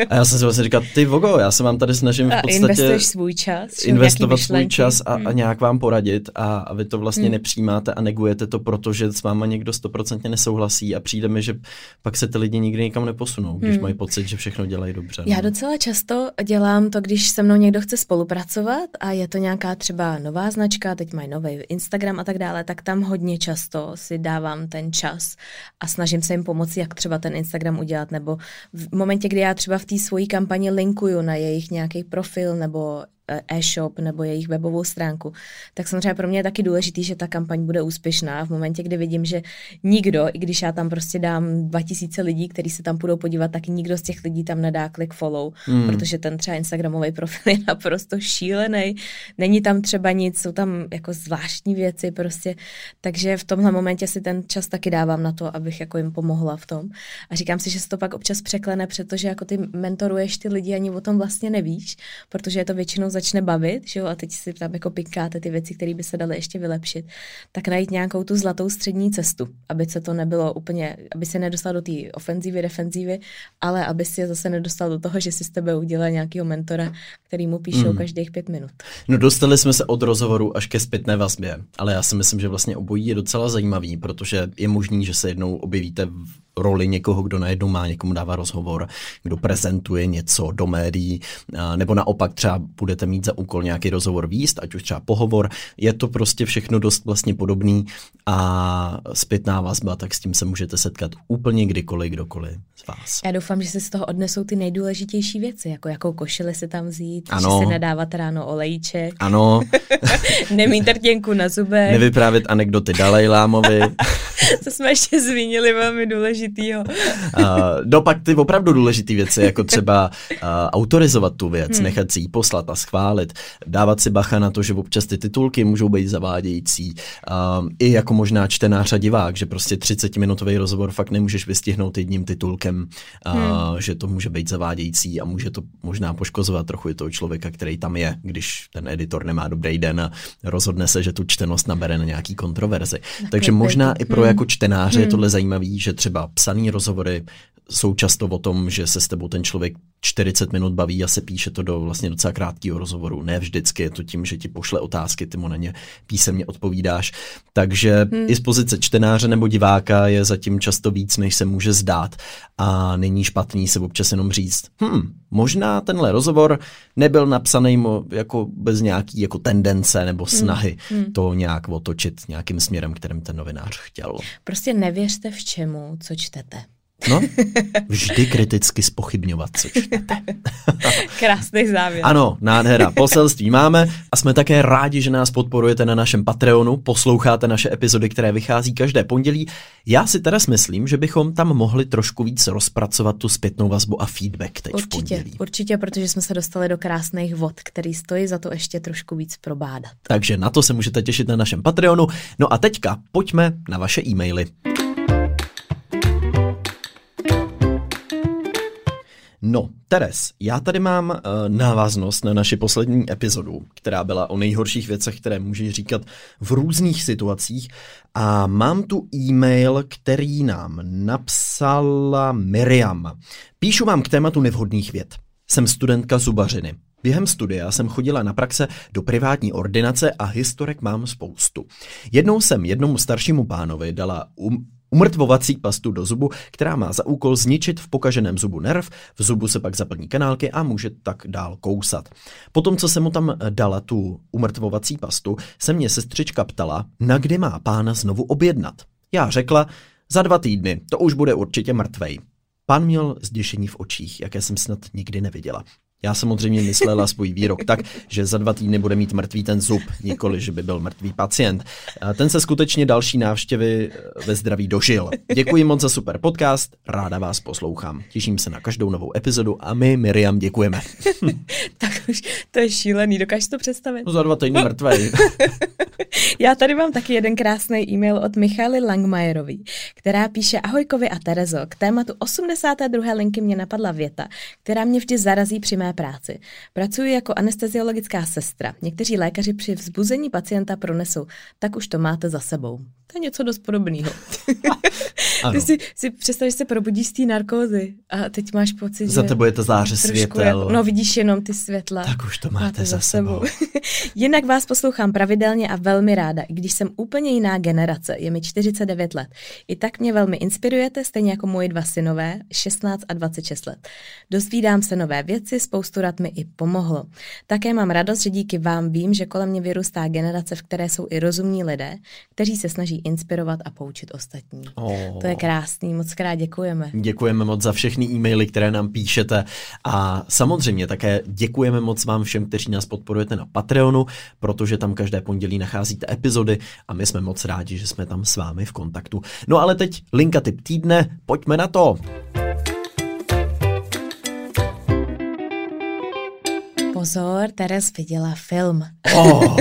A já jsem si vlastně říkal, ty vogo, já se vám tady snažím v podstatě... investuješ svůj čas. Investovat svůj čas a, a hmm. nějak vám poradit a, a vy to vlastně hmm. nepřijímáte a negujete to, protože s váma někdo stoprocentně nesouhlasí a přijde mi, že pak se ty lidi nikdy nikam neposunou, když hmm. mají pocit, že všechno dělají dobře. No. Já docela často dělám to, když se mnou někdo chce spolupracovat a je to nějaká třeba nová značka, teď mají nový Instagram a tak dále, tak tam hodně často si dávám ten čas a snažím se jim pomoci, jak třeba ten Instagram udělat, nebo v momentě, kdy já třeba v té svojí kampani linkuju na jejich nějaký profil nebo e-shop nebo jejich webovou stránku, tak samozřejmě pro mě je taky důležitý, že ta kampaň bude úspěšná. V momentě, kdy vidím, že nikdo, i když já tam prostě dám 2000 lidí, kteří se tam budou podívat, tak nikdo z těch lidí tam nedá klik follow, mm. protože ten třeba Instagramový profil je naprosto šílený. Není tam třeba nic, jsou tam jako zvláštní věci prostě. Takže v tomhle momentě si ten čas taky dávám na to, abych jako jim pomohla v tom. A říkám si, že se to pak občas překlene, protože jako ty mentoruješ ty lidi ani o tom vlastně nevíš, protože je to většinou za začne bavit, že jo, a teď si tam jako pinkáte ty věci, které by se daly ještě vylepšit, tak najít nějakou tu zlatou střední cestu, aby se to nebylo úplně, aby se nedostal do té ofenzívy, defenzívy, ale aby si zase nedostal do toho, že si s tebe udělá nějakého mentora, který mu píšou mm. každých pět minut. No dostali jsme se od rozhovoru až ke zpětné vazbě, ale já si myslím, že vlastně obojí je docela zajímavý, protože je možný, že se jednou objevíte v roli někoho, kdo najednou má někomu dává rozhovor, kdo prezentuje něco do médií, nebo naopak třeba budete mít za úkol nějaký rozhovor výst, ať už třeba pohovor. Je to prostě všechno dost vlastně podobný a zpětná vazba, tak s tím se můžete setkat úplně kdykoliv, kdokoliv z vás. Já doufám, že se z toho odnesou ty nejdůležitější věci, jako jakou košili si tam vzít, ano. že si nedávat ráno olejček. Ano. Nemít trtěnku na zubech. Nevyprávět anekdoty Dalajlámovi. to jsme ještě zmínili velmi důležitýho. uh, no pak ty opravdu důležité věci, jako třeba uh, autorizovat tu věc, hmm. nechat si ji poslat a schválit, dávat si bacha na to, že občas ty titulky můžou být zavádějící, uh, i jako možná čtenář a divák, že prostě 30-minutový rozhovor fakt nemůžeš vystihnout jedním titulkem, uh, hmm. že to může být zavádějící a může to možná poškozovat trochu i toho člověka, který tam je, když ten editor nemá dobrý den a rozhodne se, že tu čtenost nabere na nějaký kontroverzi. Tak Takže možná i pro. Jako čtenáře hmm. je tohle zajímavý, že třeba psaný rozhovory jsou často o tom, že se s tebou ten člověk 40 minut baví a se píše to do vlastně docela krátkého rozhovoru. Ne vždycky je to tím, že ti pošle otázky, ty mu na ně písemně odpovídáš. Takže hmm. i z pozice čtenáře nebo diváka je zatím často víc, než se může zdát. A není špatný se občas jenom říct, hm, možná tenhle rozhovor nebyl napsaný jako bez nějaký jako tendence nebo hmm. snahy hmm. Hmm. to nějak otočit nějakým směrem, kterým ten novinář chtěl. Prostě nevěřte v čemu, co čtete. No, vždy kriticky spochybňovat, co čtete. Krásný závěr. Ano, nádhera. Poselství máme a jsme také rádi, že nás podporujete na našem Patreonu, posloucháte naše epizody, které vychází každé pondělí. Já si teda myslím, že bychom tam mohli trošku víc rozpracovat tu zpětnou vazbu a feedback teď určitě, v pondělí. Určitě, protože jsme se dostali do krásných vod, který stojí za to ještě trošku víc probádat. Takže na to se můžete těšit na našem Patreonu. No a teďka pojďme na vaše e-maily. No, Teres, já tady mám uh, návaznost na naši poslední epizodu, která byla o nejhorších věcech, které můžeš říkat v různých situacích a mám tu e-mail, který nám napsala Miriam. Píšu vám k tématu nevhodných věd. Jsem studentka zubařiny. Během studia jsem chodila na praxe do privátní ordinace a historek mám spoustu. Jednou jsem jednomu staršímu pánovi dala um, umrtvovací pastu do zubu, která má za úkol zničit v pokaženém zubu nerv, v zubu se pak zaplní kanálky a může tak dál kousat. Potom, co jsem mu tam dala tu umrtvovací pastu, se mě sestřička ptala, na kdy má pána znovu objednat. Já řekla, Za dva týdny, to už bude určitě mrtvej. Pan měl zděšení v očích, jaké jsem snad nikdy neviděla. Já samozřejmě myslela svůj výrok tak, že za dva týdny bude mít mrtvý ten zub, nikoli, že by byl mrtvý pacient. Ten se skutečně další návštěvy eh, ve zdraví dožil. Děkuji moc za super podcast, ráda vás poslouchám. Těším se na každou novou epizodu a my, Miriam, děkujeme. tak už to je šílený, dokážeš to představit? No za dva týdny mrtvej. Já tady mám taky jeden krásný e-mail od Michaly Langmajerový, která píše Ahojkovi a Terezo, k tématu 82. linky mě napadla věta, která mě vždy zarazí při mé práci. Pracuji jako anesteziologická sestra. Někteří lékaři při vzbuzení pacienta pronesou, tak už to máte za sebou. To je něco dost podobného. Ty si, si představíš, že se probudíš z té narkózy a teď máš pocit, za že... tebe je to záře světel. Jako, no vidíš jenom ty světla. Tak už to máte, máte za sebou. Jinak vás poslouchám pravidelně a velmi ráda, i když jsem úplně jiná generace, je mi 49 let. I tak mě velmi inspirujete, stejně jako moji dva synové, 16 a 26 let. Dozvídám se nové věci, spoustu rad mi i pomohlo. Také mám radost, že díky vám vím, že kolem mě vyrůstá generace, v které jsou i rozumní lidé, kteří se snaží inspirovat a poučit ostatní. Oh. To je krásný, moc krát děkujeme. Děkujeme moc za všechny e-maily, které nám píšete a samozřejmě také děkujeme moc vám všem, kteří nás podporujete na Patreonu, protože tam každé pondělí nacházíte epizody a my jsme moc rádi, že jsme tam s vámi v kontaktu. No ale teď linka typ týdne, pojďme na to. Pozor, Teres viděla film. Oh,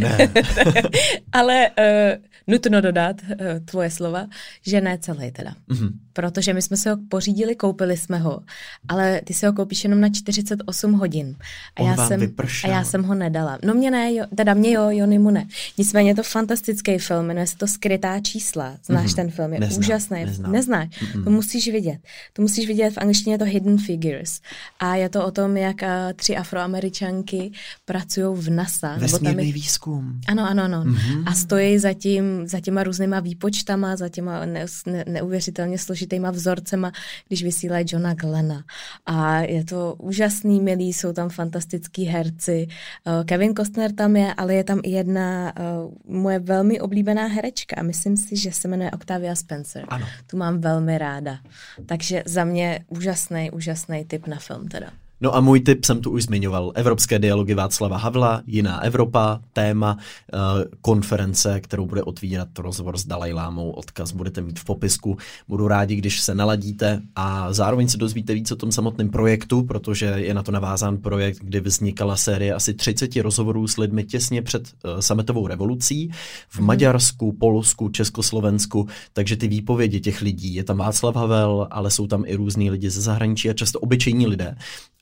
ne. Ale uh, nutno dodat uh, tvoje slova, že ne celý teda. Mm-hmm. Protože my jsme se ho pořídili, koupili jsme ho, ale ty si ho koupíš jenom na 48 hodin. A, já, jsem, a já jsem ho nedala. No mě ne, jo, teda mě jo, Jony mu ne. Nicméně je to fantastický film, jmenuje se to Skrytá čísla. Znáš mm-hmm. ten film, je Neznám, úžasný. Neznám. Neznáš? Mm-mm. To musíš vidět. To musíš vidět, v angličtině je to Hidden Figures. A je to o tom, jak uh, tři afroameričanky pracují v NASA. Vesmírný nebo tam je... výzkum. Ano, ano, ano. Mm-hmm. A stojí za, tím, za těma různýma výpočtama, za těma ne, ne, neuvěřitelně složitýma vzorcema, když vysílají Johna Glena. A je to úžasný, milý, jsou tam fantastický herci. Uh, Kevin Costner tam je, ale je tam i jedna uh, moje velmi oblíbená herečka a myslím si, že se jmenuje Octavia Spencer. Ano. Tu mám velmi ráda. Takže za mě úžasný, úžasný typ na film teda. No a můj tip jsem tu už zmiňoval. Evropské dialogy Václava Havla, Jiná Evropa, téma, uh, konference, kterou bude otvírat rozhovor s Dalajlámou. Odkaz budete mít v popisku. Budu rádi, když se naladíte a zároveň se dozvíte víc o tom samotném projektu, protože je na to navázán projekt, kdy vznikala série asi 30 rozhovorů s lidmi těsně před uh, sametovou revolucí v hmm. Maďarsku, Polsku, Československu, takže ty výpovědi těch lidí, je tam Václav Havel, ale jsou tam i různí lidi ze zahraničí a často obyčejní lidé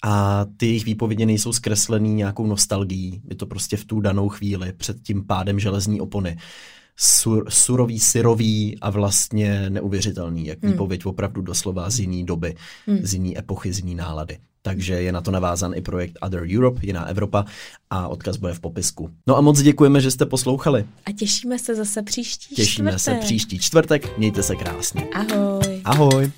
a ty jejich výpovědi nejsou zkreslený nějakou nostalgií. Je to prostě v tu danou chvíli před tím pádem železní opony. Sur, surový, syrový a vlastně neuvěřitelný, jak hmm. výpověď opravdu doslova z jiný doby, hmm. z jiný epochy, z jiný nálady. Takže je na to navázan i projekt Other Europe, jiná Evropa a odkaz bude v popisku. No a moc děkujeme, že jste poslouchali. A těšíme se zase příští Těšíme čtvrtek. se příští čtvrtek, mějte se krásně. Ahoj. Ahoj.